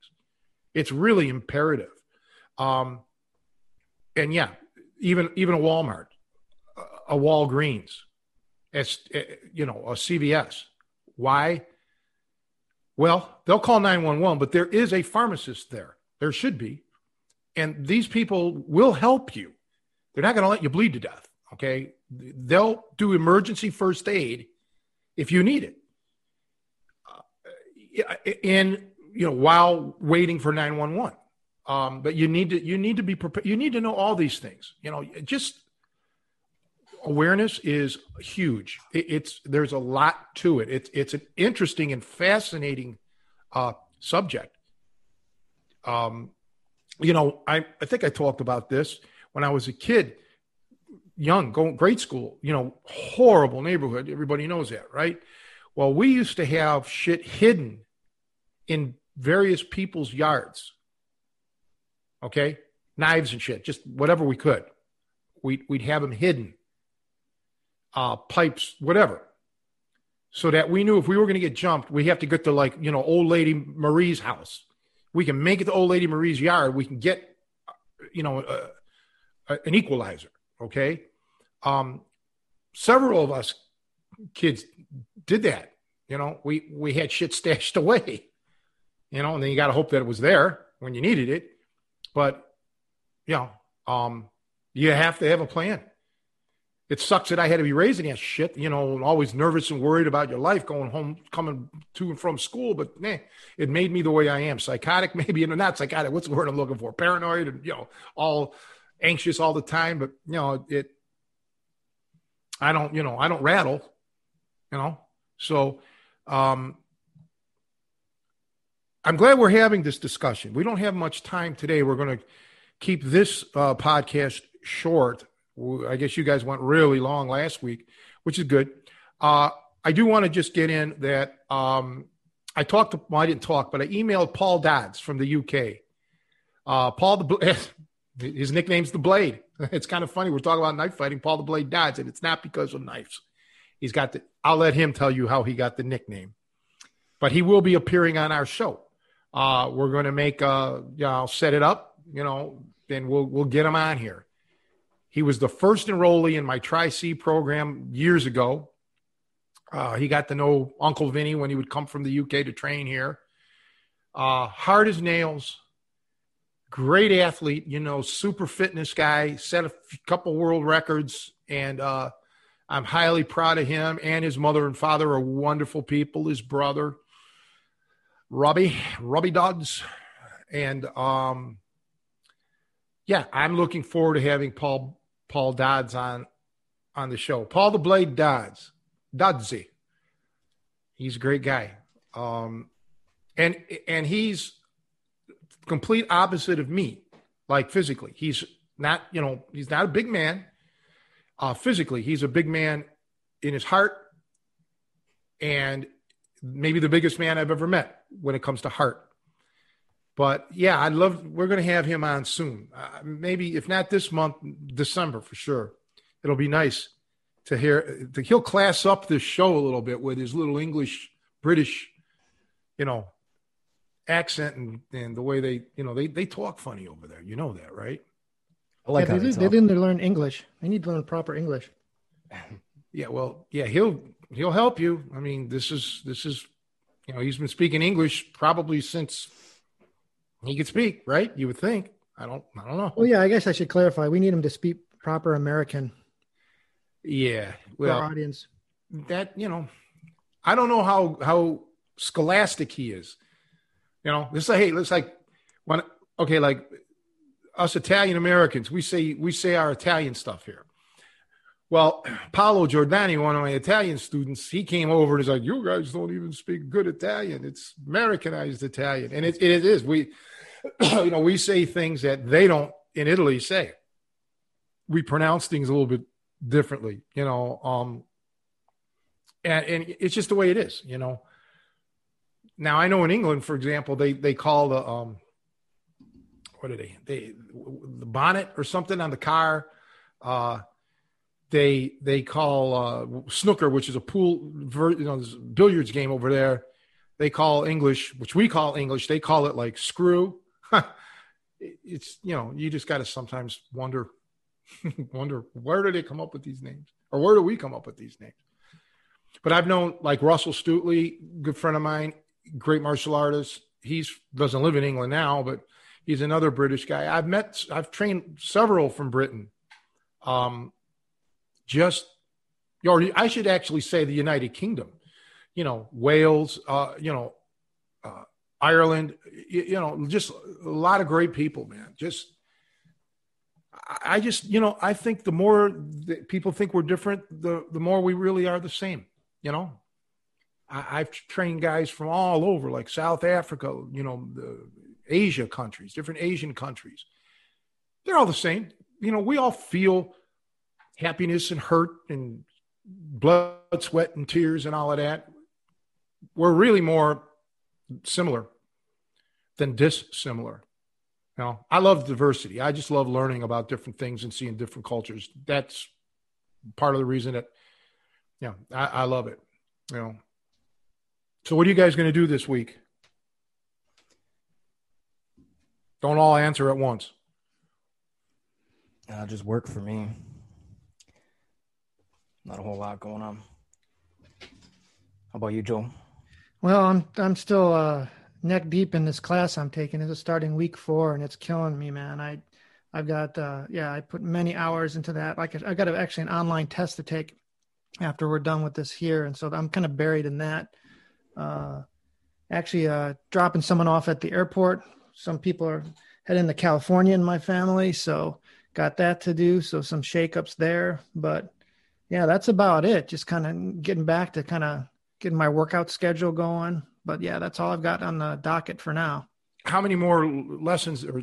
It's really imperative. Um, and yeah, even even a Walmart, a Walgreens, as you know, a CVS. Why? Well, they'll call 911, but there is a pharmacist there. There should be. And these people will help you. They're not going to let you bleed to death. Okay. They'll do emergency first aid if you need it. In you know while waiting for 911 um, but you need to you need to be prepared you need to know all these things. You know just awareness is huge. It, it's there's a lot to it. It's it's an interesting and fascinating uh, subject. Um, you know I, I think i talked about this when i was a kid young going grade school you know horrible neighborhood. Everybody knows that right well we used to have shit hidden in various people's yards. Okay? Knives and shit, just whatever we could. We'd, we'd have them hidden, uh, pipes, whatever. So that we knew if we were going to get jumped, we have to get to like, you know, old lady Marie's house. We can make it to old lady Marie's yard. We can get, you know, uh, uh, an equalizer. Okay. Um, several of us kids did that. You know, we, we had shit stashed away you know, and then you got to hope that it was there when you needed it. But, you know, um, you have to have a plan. It sucks that I had to be raising that shit, you know, always nervous and worried about your life going home, coming to and from school. But man, it made me the way I am. Psychotic, maybe, and not psychotic. What's the word I'm looking for? Paranoid and, you know, all anxious all the time. But, you know, it, I don't, you know, I don't rattle, you know. So, um, I'm glad we're having this discussion. We don't have much time today. We're going to keep this uh, podcast short. I guess you guys went really long last week, which is good. Uh, I do want to just get in that um, I talked to, well, I didn't talk, but I emailed Paul Dodds from the UK. Uh, Paul, the his nickname's the Blade. It's kind of funny. We're talking about knife fighting. Paul the Blade Dodds, and it's not because of knives. He's got the, I'll let him tell you how he got the nickname, but he will be appearing on our show. Uh, we're going to make a, you I'll set it up, you know, then we'll, we'll get him on here. He was the first enrollee in my Tri C program years ago. Uh, he got to know Uncle Vinny when he would come from the UK to train here. Uh, hard as nails, great athlete, you know, super fitness guy, set a couple world records, and uh, I'm highly proud of him. And his mother and father are wonderful people. His brother, Robbie, Robbie Dodds. And um, yeah, I'm looking forward to having Paul Paul Dodds on on the show. Paul the Blade Dodds, Dodsy. He's a great guy. Um, and and he's complete opposite of me, like physically. He's not, you know, he's not a big man. Uh, physically, he's a big man in his heart and maybe the biggest man I've ever met when it comes to heart. But yeah, I'd love. We're going to have him on soon. Uh, maybe if not this month, December for sure. It'll be nice to hear. To, he'll class up this show a little bit with his little English British, you know, accent and, and the way they, you know, they they talk funny over there. You know that, right? I like yeah, they, they, they need to learn English. They need to learn proper English. yeah, well, yeah, he'll he'll help you. I mean, this is this is you know, he's been speaking English probably since he could speak, right? You would think. I don't I don't know. Well, yeah, I guess I should clarify. We need him to speak proper American. Yeah. Well, our audience. That, you know, I don't know how how scholastic he is. You know, this is hey, it's like when okay, like us Italian Americans, we say we say our Italian stuff here. Well, Paolo Giordani, one of my Italian students, he came over and he's like, "You guys don't even speak good Italian. It's Americanized Italian, and it, it is. We, you know, we say things that they don't in Italy say. We pronounce things a little bit differently, you know. Um, and and it's just the way it is, you know. Now I know in England, for example, they they call the um, what are they? They the bonnet or something on the car. Uh, they they call uh, snooker, which is a pool, you know, billiards game over there. They call English, which we call English, they call it like screw. it's you know, you just got to sometimes wonder, wonder where do they come up with these names, or where do we come up with these names? But I've known like Russell Stutely, good friend of mine, great martial artist. He's doesn't live in England now, but he's another British guy. I've met, I've trained several from Britain. Um, just, or I should actually say the United Kingdom, you know, Wales, uh, you know, Ireland, you, you know, just a lot of great people, man. Just, I just, you know, I think the more that people think we're different, the the more we really are the same. You know, I, have trained guys from all over, like South Africa, you know, the Asia countries, different Asian countries. They're all the same. You know, we all feel happiness and hurt and blood, sweat, and tears and all of that. We're really more similar than dissimilar. You know, I love diversity. I just love learning about different things and seeing different cultures. That's part of the reason that, yeah, I, I love it. You know. So, what are you guys going to do this week? Don't all answer at once. Uh, just work for me. Not a whole lot going on. How about you, Joe? Well, I'm I'm still uh, neck deep in this class I'm taking. It's starting week four, and it's killing me, man. I I've got uh, yeah, I put many hours into that. Like I got a, actually an online test to take after we're done with this here, and so I'm kind of buried in that. Uh, actually, uh, dropping someone off at the airport. Some people are heading to California in my family, so got that to do. So some shakeups there, but yeah, that's about it. Just kind of getting back to kind of getting my workout schedule going. But yeah, that's all I've got on the docket for now. How many more lessons or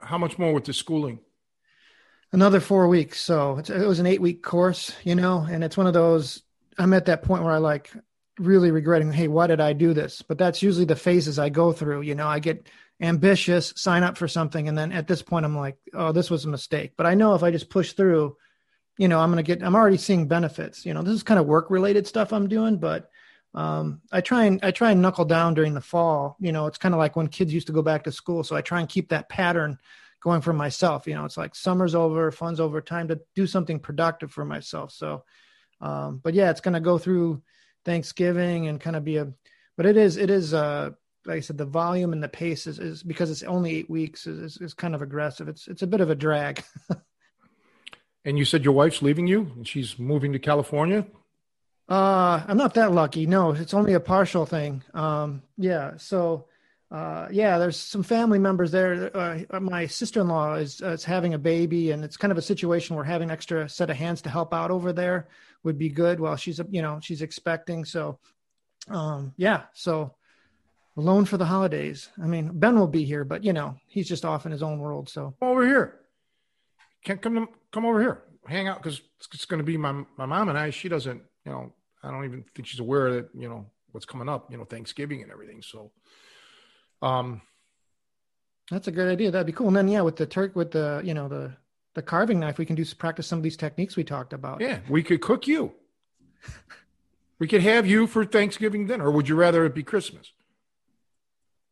how much more with the schooling? Another four weeks. So it was an eight week course, you know, and it's one of those. I'm at that point where I like really regretting, hey, why did I do this? But that's usually the phases I go through. You know, I get ambitious, sign up for something, and then at this point, I'm like, oh, this was a mistake. But I know if I just push through, you know, I'm to get, I'm already seeing benefits. You know, this is kind of work related stuff I'm doing, but um, I try and I try and knuckle down during the fall. You know, it's kind of like when kids used to go back to school. So I try and keep that pattern going for myself. You know, it's like summer's over, fun's over, time to do something productive for myself. So, um, but yeah, it's to go through Thanksgiving and kind of be a, but it is, it is, uh, like I said, the volume and the pace is, is because it's only eight weeks is, is, is kind of aggressive. It's, it's a bit of a drag. And you said your wife's leaving you and she's moving to California? Uh, I'm not that lucky. No, it's only a partial thing. Um, yeah. So, uh, yeah, there's some family members there. Uh, my sister-in-law is, uh, is having a baby and it's kind of a situation where having extra set of hands to help out over there would be good while she's, you know, she's expecting. So, um, yeah. So alone for the holidays. I mean, Ben will be here, but you know, he's just off in his own world. So over here. Can't come to, come over here, hang out because it's going to be my my mom and I. She doesn't, you know, I don't even think she's aware that you know what's coming up, you know, Thanksgiving and everything. So, um, that's a good idea. That'd be cool. And then yeah, with the Turk, with the you know the the carving knife, we can do practice some of these techniques we talked about. Yeah, we could cook you. we could have you for Thanksgiving dinner, or would you rather it be Christmas?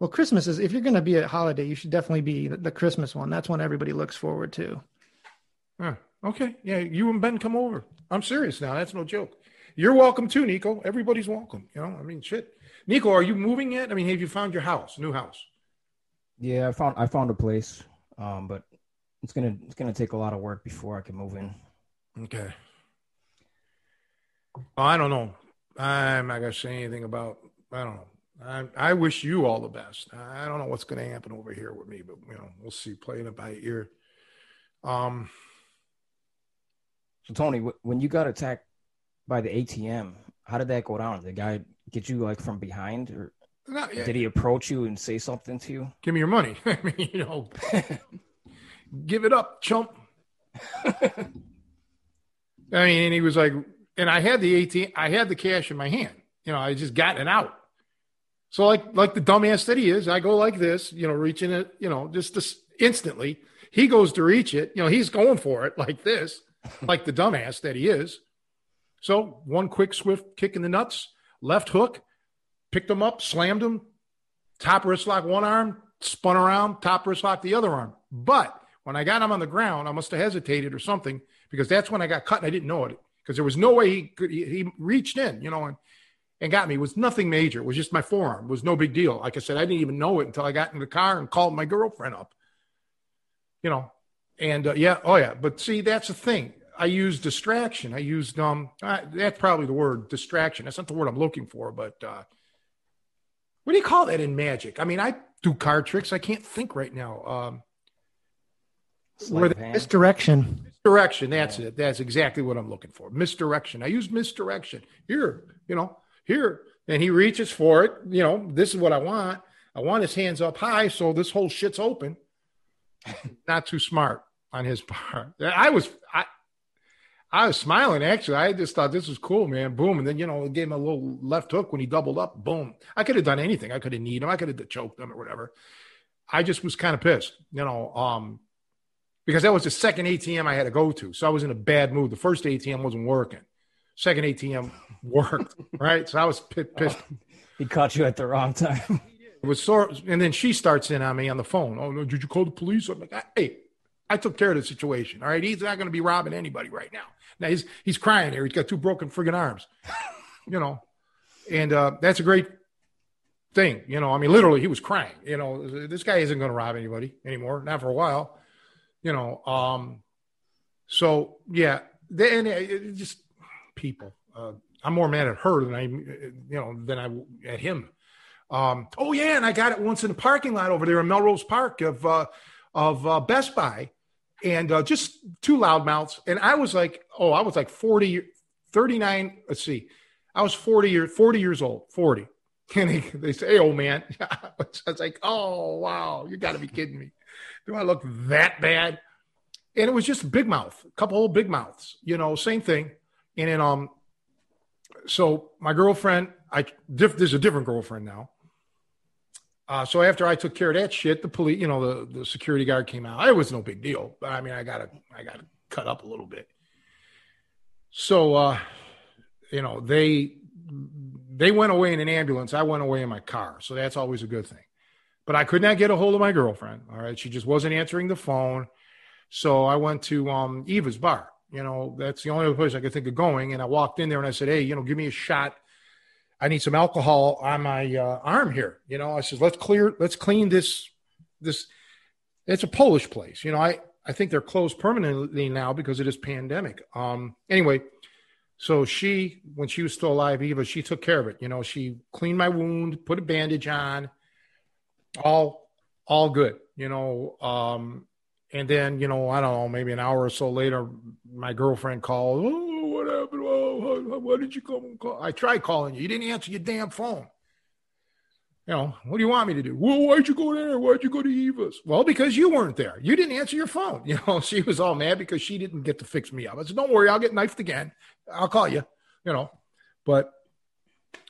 Well, Christmas is if you're going to be a holiday, you should definitely be the, the Christmas one. That's one everybody looks forward to. Huh. Okay. Yeah, you and Ben come over. I'm serious now. That's no joke. You're welcome too, Nico. Everybody's welcome. You know, I mean, shit. Nico, are you moving yet? I mean, have you found your house, new house? Yeah, I found I found a place, um, but it's gonna it's gonna take a lot of work before I can move in. Okay. Oh, I don't know. I'm not gonna say anything about. I don't know. I, I wish you all the best. I don't know what's going to happen over here with me, but you know, we'll see. Playing it by ear. Um, so Tony, when you got attacked by the ATM, how did that go down? Did the guy get you like from behind, or did he approach you and say something to you? Give me your money. I mean, you know, give it up, chump. I mean, and he was like, and I had the ATM, I had the cash in my hand. You know, I just got it out. So like like the dumbass that he is, I go like this, you know, reaching it, you know, just this instantly. He goes to reach it, you know, he's going for it like this, like the dumbass that he is. So one quick, swift kick in the nuts, left hook, picked him up, slammed him, top wrist lock one arm, spun around, top wrist lock the other arm. But when I got him on the ground, I must have hesitated or something because that's when I got cut and I didn't know it because there was no way he could. He, he reached in, you know, and and got me. It was nothing major. It was just my forearm. It was no big deal. Like I said, I didn't even know it until I got in the car and called my girlfriend up you know, and uh, yeah, oh yeah. But see, that's the thing. I use distraction. I used um. that's probably the word distraction. That's not the word I'm looking for, but uh, what do you call that in magic? I mean, I do card tricks. I can't think right now. Um, Sleight of the- Misdirection. misdirection. That's it. That's exactly what I'm looking for. Misdirection. I use misdirection. Here, you know, here. And he reaches for it. You know, this is what I want. I want his hands up high so this whole shit's open. Not too smart on his part. I was I I was smiling actually. I just thought this was cool, man. Boom. And then, you know, it gave him a little left hook when he doubled up. Boom. I could have done anything. I could have kneed him. I could have choked him or whatever. I just was kind of pissed, you know, um, because that was the second ATM I had to go to. So I was in a bad mood. The first ATM wasn't working. Second ATM worked, right? So I was pi- pissed. He caught you at the wrong time. It was sore. And then she starts in on me on the phone. Oh, no, did you call the police? I'm like, hey, I took care of the situation. All right. He's not going to be robbing anybody right now. Now he's, he's crying here. He's got two broken friggin' arms, you know, and uh, that's a great thing. You know, I mean, literally he was crying, you know, this guy isn't going to rob anybody anymore. Not for a while, you know? Um, so yeah, then it, it just people, uh, I'm more mad at her than I, you know, than I at him. Um, oh yeah, and I got it once in the parking lot over there in Melrose Park of uh, of uh, Best Buy, and uh, just two loudmouths. And I was like, oh, I was like 40, 39. Let's see, I was 40 years 40 years old, 40. And they, they say, hey, old man. I was like, oh wow, you got to be kidding me. Do I look that bad? And it was just big mouth, a couple old big mouths, you know, same thing. And then um, so my girlfriend, I diff, there's a different girlfriend now. Uh, so after I took care of that shit, the police, you know, the, the security guard came out. It was no big deal, but I mean, I gotta, I gotta cut up a little bit. So, uh, you know, they, they went away in an ambulance. I went away in my car. So that's always a good thing. But I could not get a hold of my girlfriend. All right. She just wasn't answering the phone. So I went to um, Eva's bar. You know, that's the only other place I could think of going. And I walked in there and I said, Hey, you know, give me a shot. I need some alcohol on my uh, arm here. You know, I said, let's clear, let's clean this, this. It's a Polish place. You know, I, I think they're closed permanently now because of this pandemic. Um, anyway, so she, when she was still alive, Eva, she took care of it. You know, she cleaned my wound, put a bandage on, all, all good. You know, um, and then, you know, I don't know, maybe an hour or so later, my girlfriend called. Oh, what happened? Oh, why did you come call? I tried calling you. You didn't answer your damn phone. You know, what do you want me to do? Well, why'd you go there? Why'd you go to Eva's? Well, because you weren't there. You didn't answer your phone. You know, she was all mad because she didn't get to fix me up. I said, don't worry, I'll get knifed again. I'll call you, you know. But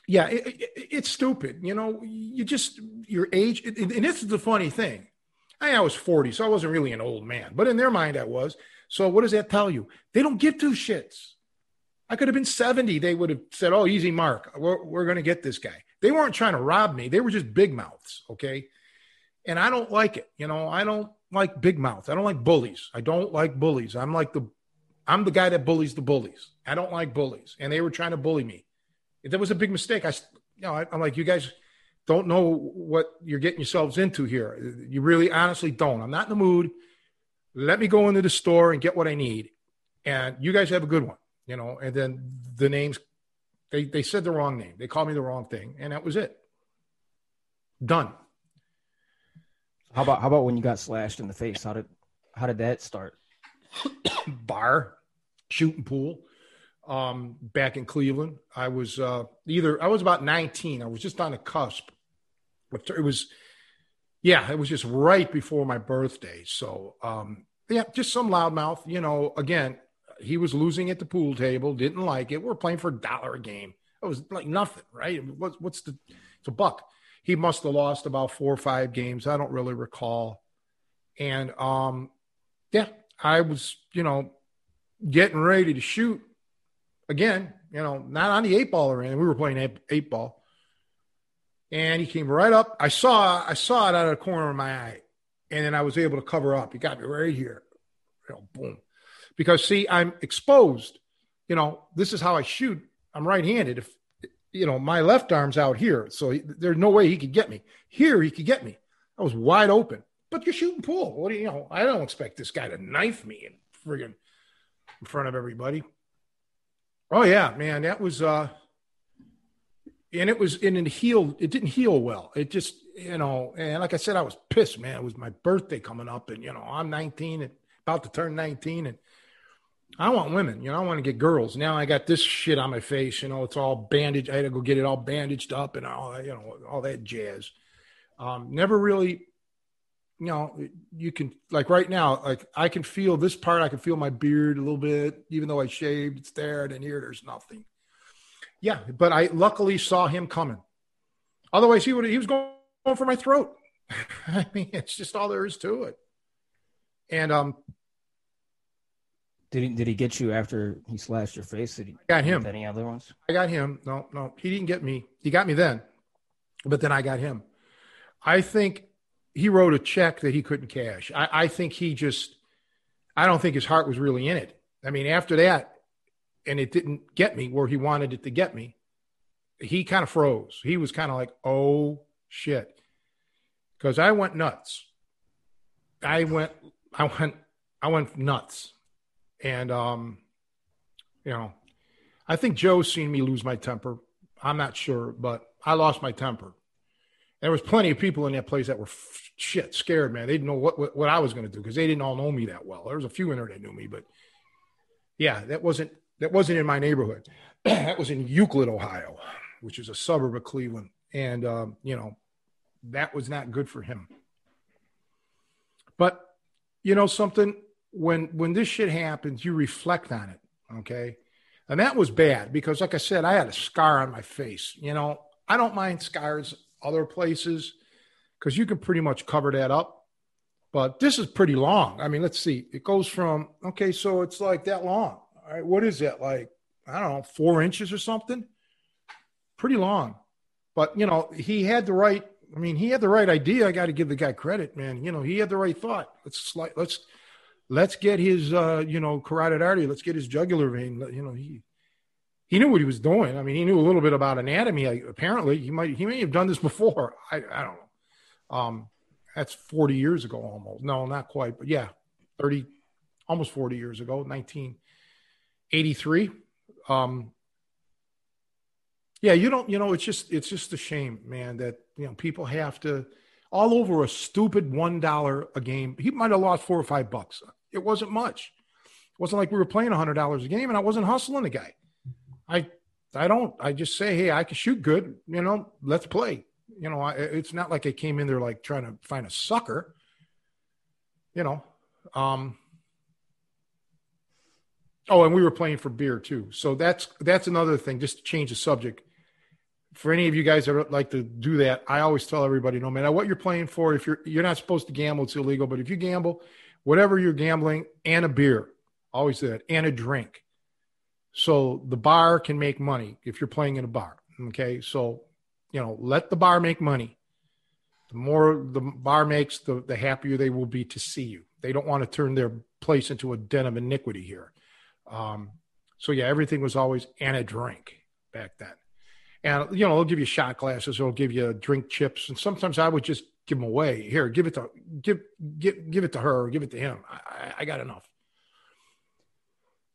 yeah, it, it, it's stupid. You know, you just, your age, and this is the funny thing. I was 40, so I wasn't really an old man, but in their mind, I was. So what does that tell you? They don't give two shits. I could have been 70. They would have said, Oh, easy, Mark. We're, we're going to get this guy. They weren't trying to rob me. They were just big mouths. Okay. And I don't like it. You know, I don't like big mouths. I don't like bullies. I don't like bullies. I'm like the, I'm the guy that bullies the bullies. I don't like bullies. And they were trying to bully me. That was a big mistake. I, you know, I, I'm like, you guys don't know what you're getting yourselves into here. You really honestly don't. I'm not in the mood. Let me go into the store and get what I need. And you guys have a good one, you know. And then the names, they, they said the wrong name. They called me the wrong thing. And that was it. Done. How about how about when you got slashed in the face? How did how did that start? Bar, shooting pool. Um, back in Cleveland, I was uh, either I was about 19. I was just on the cusp. It was, yeah, it was just right before my birthday. So, um, yeah, just some loudmouth. You know, again, he was losing at the pool table, didn't like it. We're playing for a dollar a game. It was like nothing, right? What's what's the? It's a buck. He must have lost about four or five games. I don't really recall. And um, yeah, I was, you know, getting ready to shoot again. You know, not on the eight ball or anything. We were playing eight, eight ball and he came right up. I saw I saw it out of the corner of my eye, and then I was able to cover up. He got me right here, you know, boom. Because see, I'm exposed. You know, this is how I shoot. I'm right-handed. If you know, my left arm's out here, so he, there's no way he could get me. Here, he could get me. I was wide open. But you're shooting pool. What do you know? I don't expect this guy to knife me and friggin' in front of everybody. Oh yeah, man, that was uh and it was in it healed. It didn't heal well. It just you know, and like I said, I was pissed, man. It was my birthday coming up, and you know, I'm 19 and about to turn 19, and I want women. You know, I want to get girls. Now I got this shit on my face. You know, it's all bandaged. I had to go get it all bandaged up and all you know, all that jazz. Um, never really, you know, you can like right now, like I can feel this part. I can feel my beard a little bit, even though I shaved. It's there, and here there's nothing. Yeah, but I luckily saw him coming. Otherwise, he would he was going for my throat. I mean, it's just all there is to it. And um, did he did he get you after he slashed your face? Did he I got him? Any other ones? I got him. No, no, he didn't get me. He got me then, but then I got him. I think he wrote a check that he couldn't cash. I, I think he just. I don't think his heart was really in it. I mean, after that, and it didn't get me where he wanted it to get me. He kind of froze. He was kind of like, "Oh shit," because I went nuts. I went, I went, I went nuts and, um, you know, I think Joe's seen me lose my temper. I'm not sure, but I lost my temper. There was plenty of people in that place that were f- shit scared, man. They didn't know what what, what I was going to do because they didn't all know me that well. There was a few in there that knew me, but yeah, that wasn't that wasn't in my neighborhood. that was in Euclid, Ohio, which is a suburb of Cleveland, and um, you know that was not good for him. But you know something, when when this shit happens, you reflect on it, okay? And that was bad because, like I said, I had a scar on my face. You know, I don't mind scars other places because you can pretty much cover that up. But this is pretty long. I mean, let's see. It goes from okay, so it's like that long. All right, what is that like? I don't know, four inches or something. Pretty long. But you know, he had the right. I mean, he had the right idea. I got to give the guy credit, man. You know, he had the right thought. Let's let's let's get his uh, you know carotid artery let's get his jugular vein you know he he knew what he was doing i mean he knew a little bit about anatomy apparently he might he may have done this before i, I don't know um, that's 40 years ago almost no not quite but yeah 30 almost 40 years ago 1983 um, yeah you don't you know it's just it's just a shame man that you know people have to all over a stupid one dollar a game. He might have lost four or five bucks. It wasn't much. It wasn't like we were playing a hundred dollars a game, and I wasn't hustling the guy. I I don't. I just say, hey, I can shoot good. You know, let's play. You know, I, it's not like I came in there like trying to find a sucker. You know, um, Oh, and we were playing for beer too. So that's that's another thing. Just to change the subject for any of you guys that like to do that, I always tell everybody, no matter what you're playing for, if you're you're not supposed to gamble, it's illegal. But if you gamble, whatever you're gambling, and a beer, always that, and a drink. So the bar can make money if you're playing in a bar. Okay, so you know, let the bar make money. The more the bar makes, the the happier they will be to see you. They don't want to turn their place into a den of iniquity here. Um, so yeah, everything was always and a drink back then. And you know they'll give you shot glasses they'll give you drink chips and sometimes i would just give them away. Here give it to give give, give it to her or give it to him. I, I got enough.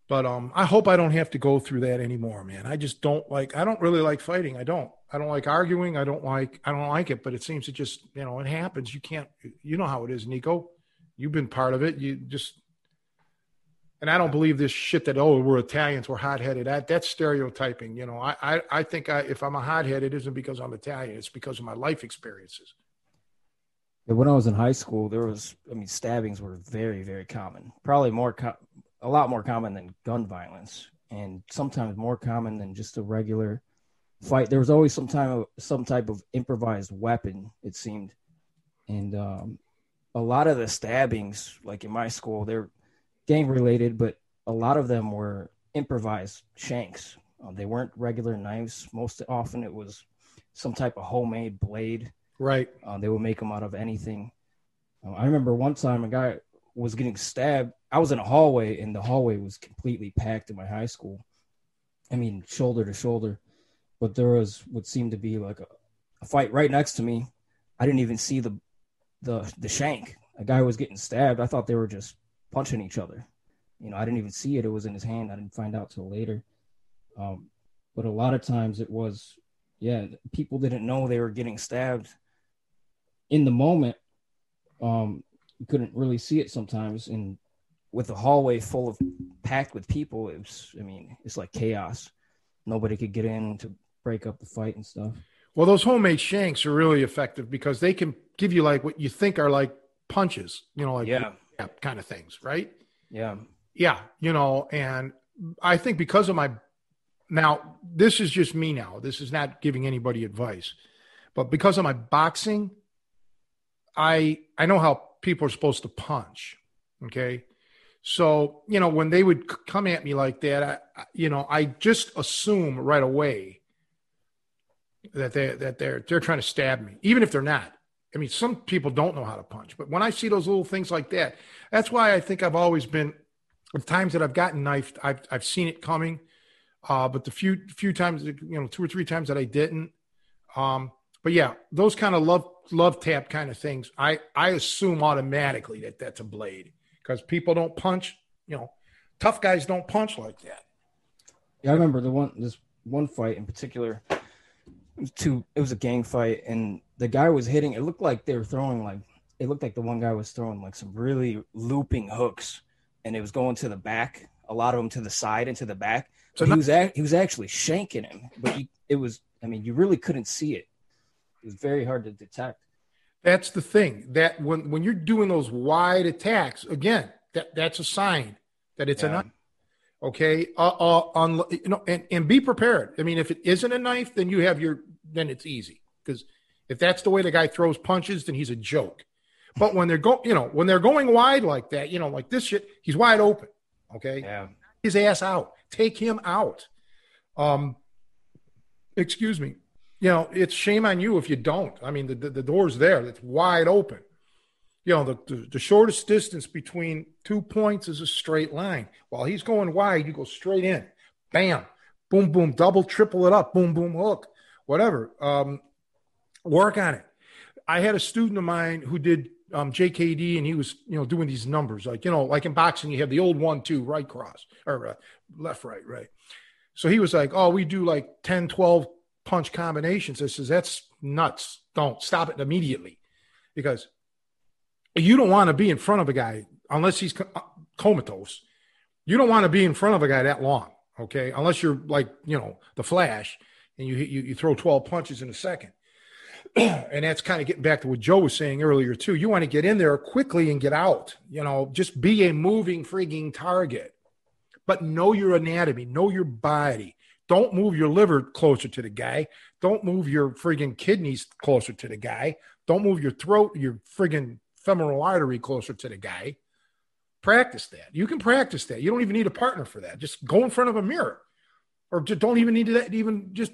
But um i hope i don't have to go through that anymore man. I just don't like i don't really like fighting. I don't. I don't like arguing. I don't like i don't like it but it seems to just you know it happens. You can't you know how it is nico. You've been part of it. You just and I don't believe this shit that oh we're Italians we're hot headed that that's stereotyping you know. I I, I think I, if I'm a hot head it isn't because I'm Italian it's because of my life experiences. When I was in high school there was I mean stabbings were very very common. Probably more co- a lot more common than gun violence and sometimes more common than just a regular fight. There was always some time of some type of improvised weapon it seemed. And um, a lot of the stabbings like in my school they're gang related, but a lot of them were improvised shanks. Um, they weren't regular knives. Most often, it was some type of homemade blade. Right. Uh, they would make them out of anything. Um, I remember one time a guy was getting stabbed. I was in a hallway, and the hallway was completely packed in my high school. I mean, shoulder to shoulder. But there was what seemed to be like a, a fight right next to me. I didn't even see the the the shank. A guy was getting stabbed. I thought they were just punching each other. You know, I didn't even see it. It was in his hand. I didn't find out till later. Um, but a lot of times it was Yeah, people didn't know they were getting stabbed in the moment. Um, you couldn't really see it sometimes, and with the hallway full of packed with people, it was. I mean, it's like chaos. Nobody could get in to break up the fight and stuff. Well, those homemade shanks are really effective because they can give you like what you think are like punches, you know, like yeah, kind of things, right? Yeah, yeah, you know, and I think because of my now, this is just me now. This is not giving anybody advice, but because of my boxing, I I know how people are supposed to punch. Okay, so you know when they would come at me like that, I, you know, I just assume right away that they that they're they're trying to stab me, even if they're not. I mean, some people don't know how to punch, but when I see those little things like that, that's why I think I've always been. The times that I've gotten knifed, I've I've seen it coming, uh, but the few few times, you know, two or three times that I didn't. Um, but yeah, those kind of love love tap kind of things, I I assume automatically that that's a blade because people don't punch. You know, tough guys don't punch like that. Yeah, I remember the one this one fight in particular two it was a gang fight and the guy was hitting it looked like they were throwing like it looked like the one guy was throwing like some really looping hooks and it was going to the back a lot of them to the side and to the back so he was a, he was actually shanking him but he, it was i mean you really couldn't see it it was very hard to detect that's the thing that when when you're doing those wide attacks again that that's a sign that it's yeah. a knife. Okay. Uh, uh, on you know, and, and be prepared. I mean, if it isn't a knife, then you have your then it's easy because if that's the way the guy throws punches, then he's a joke. But when they're go, you know, when they're going wide like that, you know, like this shit, he's wide open. Okay. Yeah. His ass out. Take him out. Um. Excuse me. You know, it's shame on you if you don't. I mean, the the, the door's there. It's wide open you know, the, the, the, shortest distance between two points is a straight line. While he's going wide, you go straight in. Bam. Boom, boom, double, triple it up. Boom, boom, hook. Whatever. Um, work on it. I had a student of mine who did um, JKD and he was, you know, doing these numbers. Like, you know, like in boxing, you have the old one, two, right cross or uh, left, right, right. So he was like, oh, we do like 10, 12 punch combinations. I says, that's nuts. Don't stop it immediately because you don't want to be in front of a guy unless he's uh, comatose. You don't want to be in front of a guy that long, okay? Unless you're like, you know, the Flash and you you, you throw 12 punches in a second. and that's kind of getting back to what Joe was saying earlier too. You want to get in there quickly and get out. You know, just be a moving frigging target. But know your anatomy, know your body. Don't move your liver closer to the guy. Don't move your friggin' kidneys closer to the guy. Don't move your throat, your friggin' femoral artery closer to the guy. Practice that. You can practice that. You don't even need a partner for that. Just go in front of a mirror, or just don't even need to even just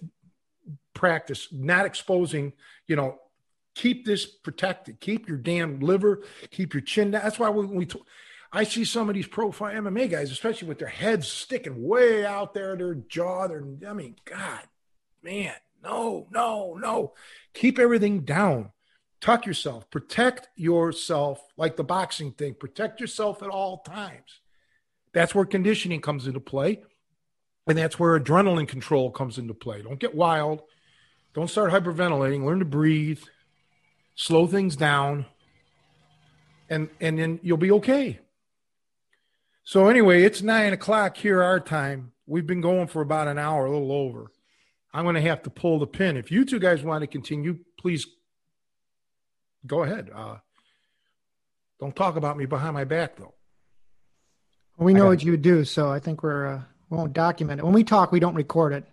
practice not exposing. You know, keep this protected. Keep your damn liver. Keep your chin down. That's why we. T- I see some of these pro MMA guys, especially with their heads sticking way out there, their jaw. Their, I mean, God, man, no, no, no. Keep everything down tuck yourself, protect yourself like the boxing thing, protect yourself at all times. That's where conditioning comes into play. And that's where adrenaline control comes into play. Don't get wild. Don't start hyperventilating. Learn to breathe. Slow things down. And and then you'll be okay. So anyway, it's nine o'clock here our time. We've been going for about an hour, a little over. I'm going to have to pull the pin. If you two guys want to continue, please go ahead. Uh, don't talk about me behind my back, though. Well, we know what you do, so I think we're uh, won't document it. When we talk, we don't record it.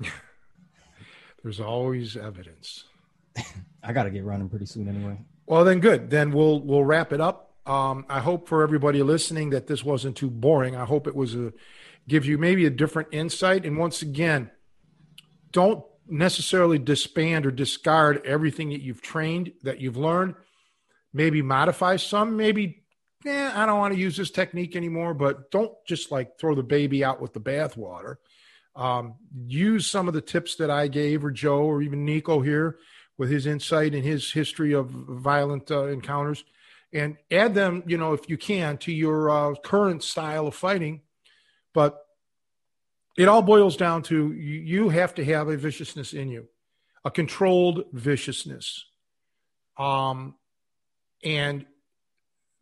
There's always evidence. I got to get running pretty soon anyway. Well, then good. Then we'll we'll wrap it up. Um, I hope for everybody listening that this wasn't too boring. I hope it was a give you maybe a different insight. And once again, don't necessarily disband or discard everything that you've trained, that you've learned. Maybe modify some, maybe, eh, I don't want to use this technique anymore, but don't just like throw the baby out with the bathwater. Um, use some of the tips that I gave, or Joe, or even Nico here with his insight and his history of violent uh, encounters, and add them, you know, if you can, to your uh, current style of fighting. But it all boils down to you have to have a viciousness in you. a controlled viciousness. Um, and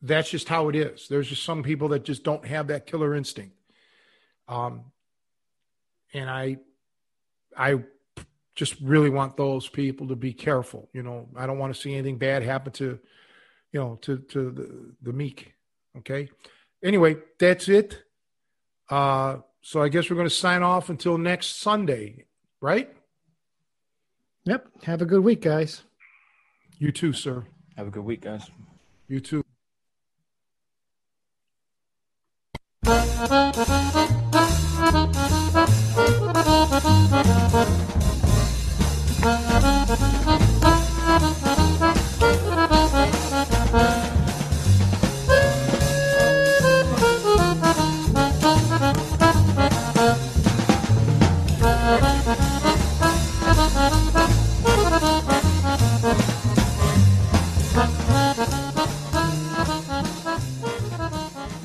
that's just how it is. There's just some people that just don't have that killer instinct. Um, and I, I just really want those people to be careful. You know, I don't want to see anything bad happen to, you know, to to the the meek. Okay. Anyway, that's it. Uh, so I guess we're going to sign off until next Sunday, right? Yep. Have a good week, guys. You too, sir. Have a good week, guys. You too. Thank you.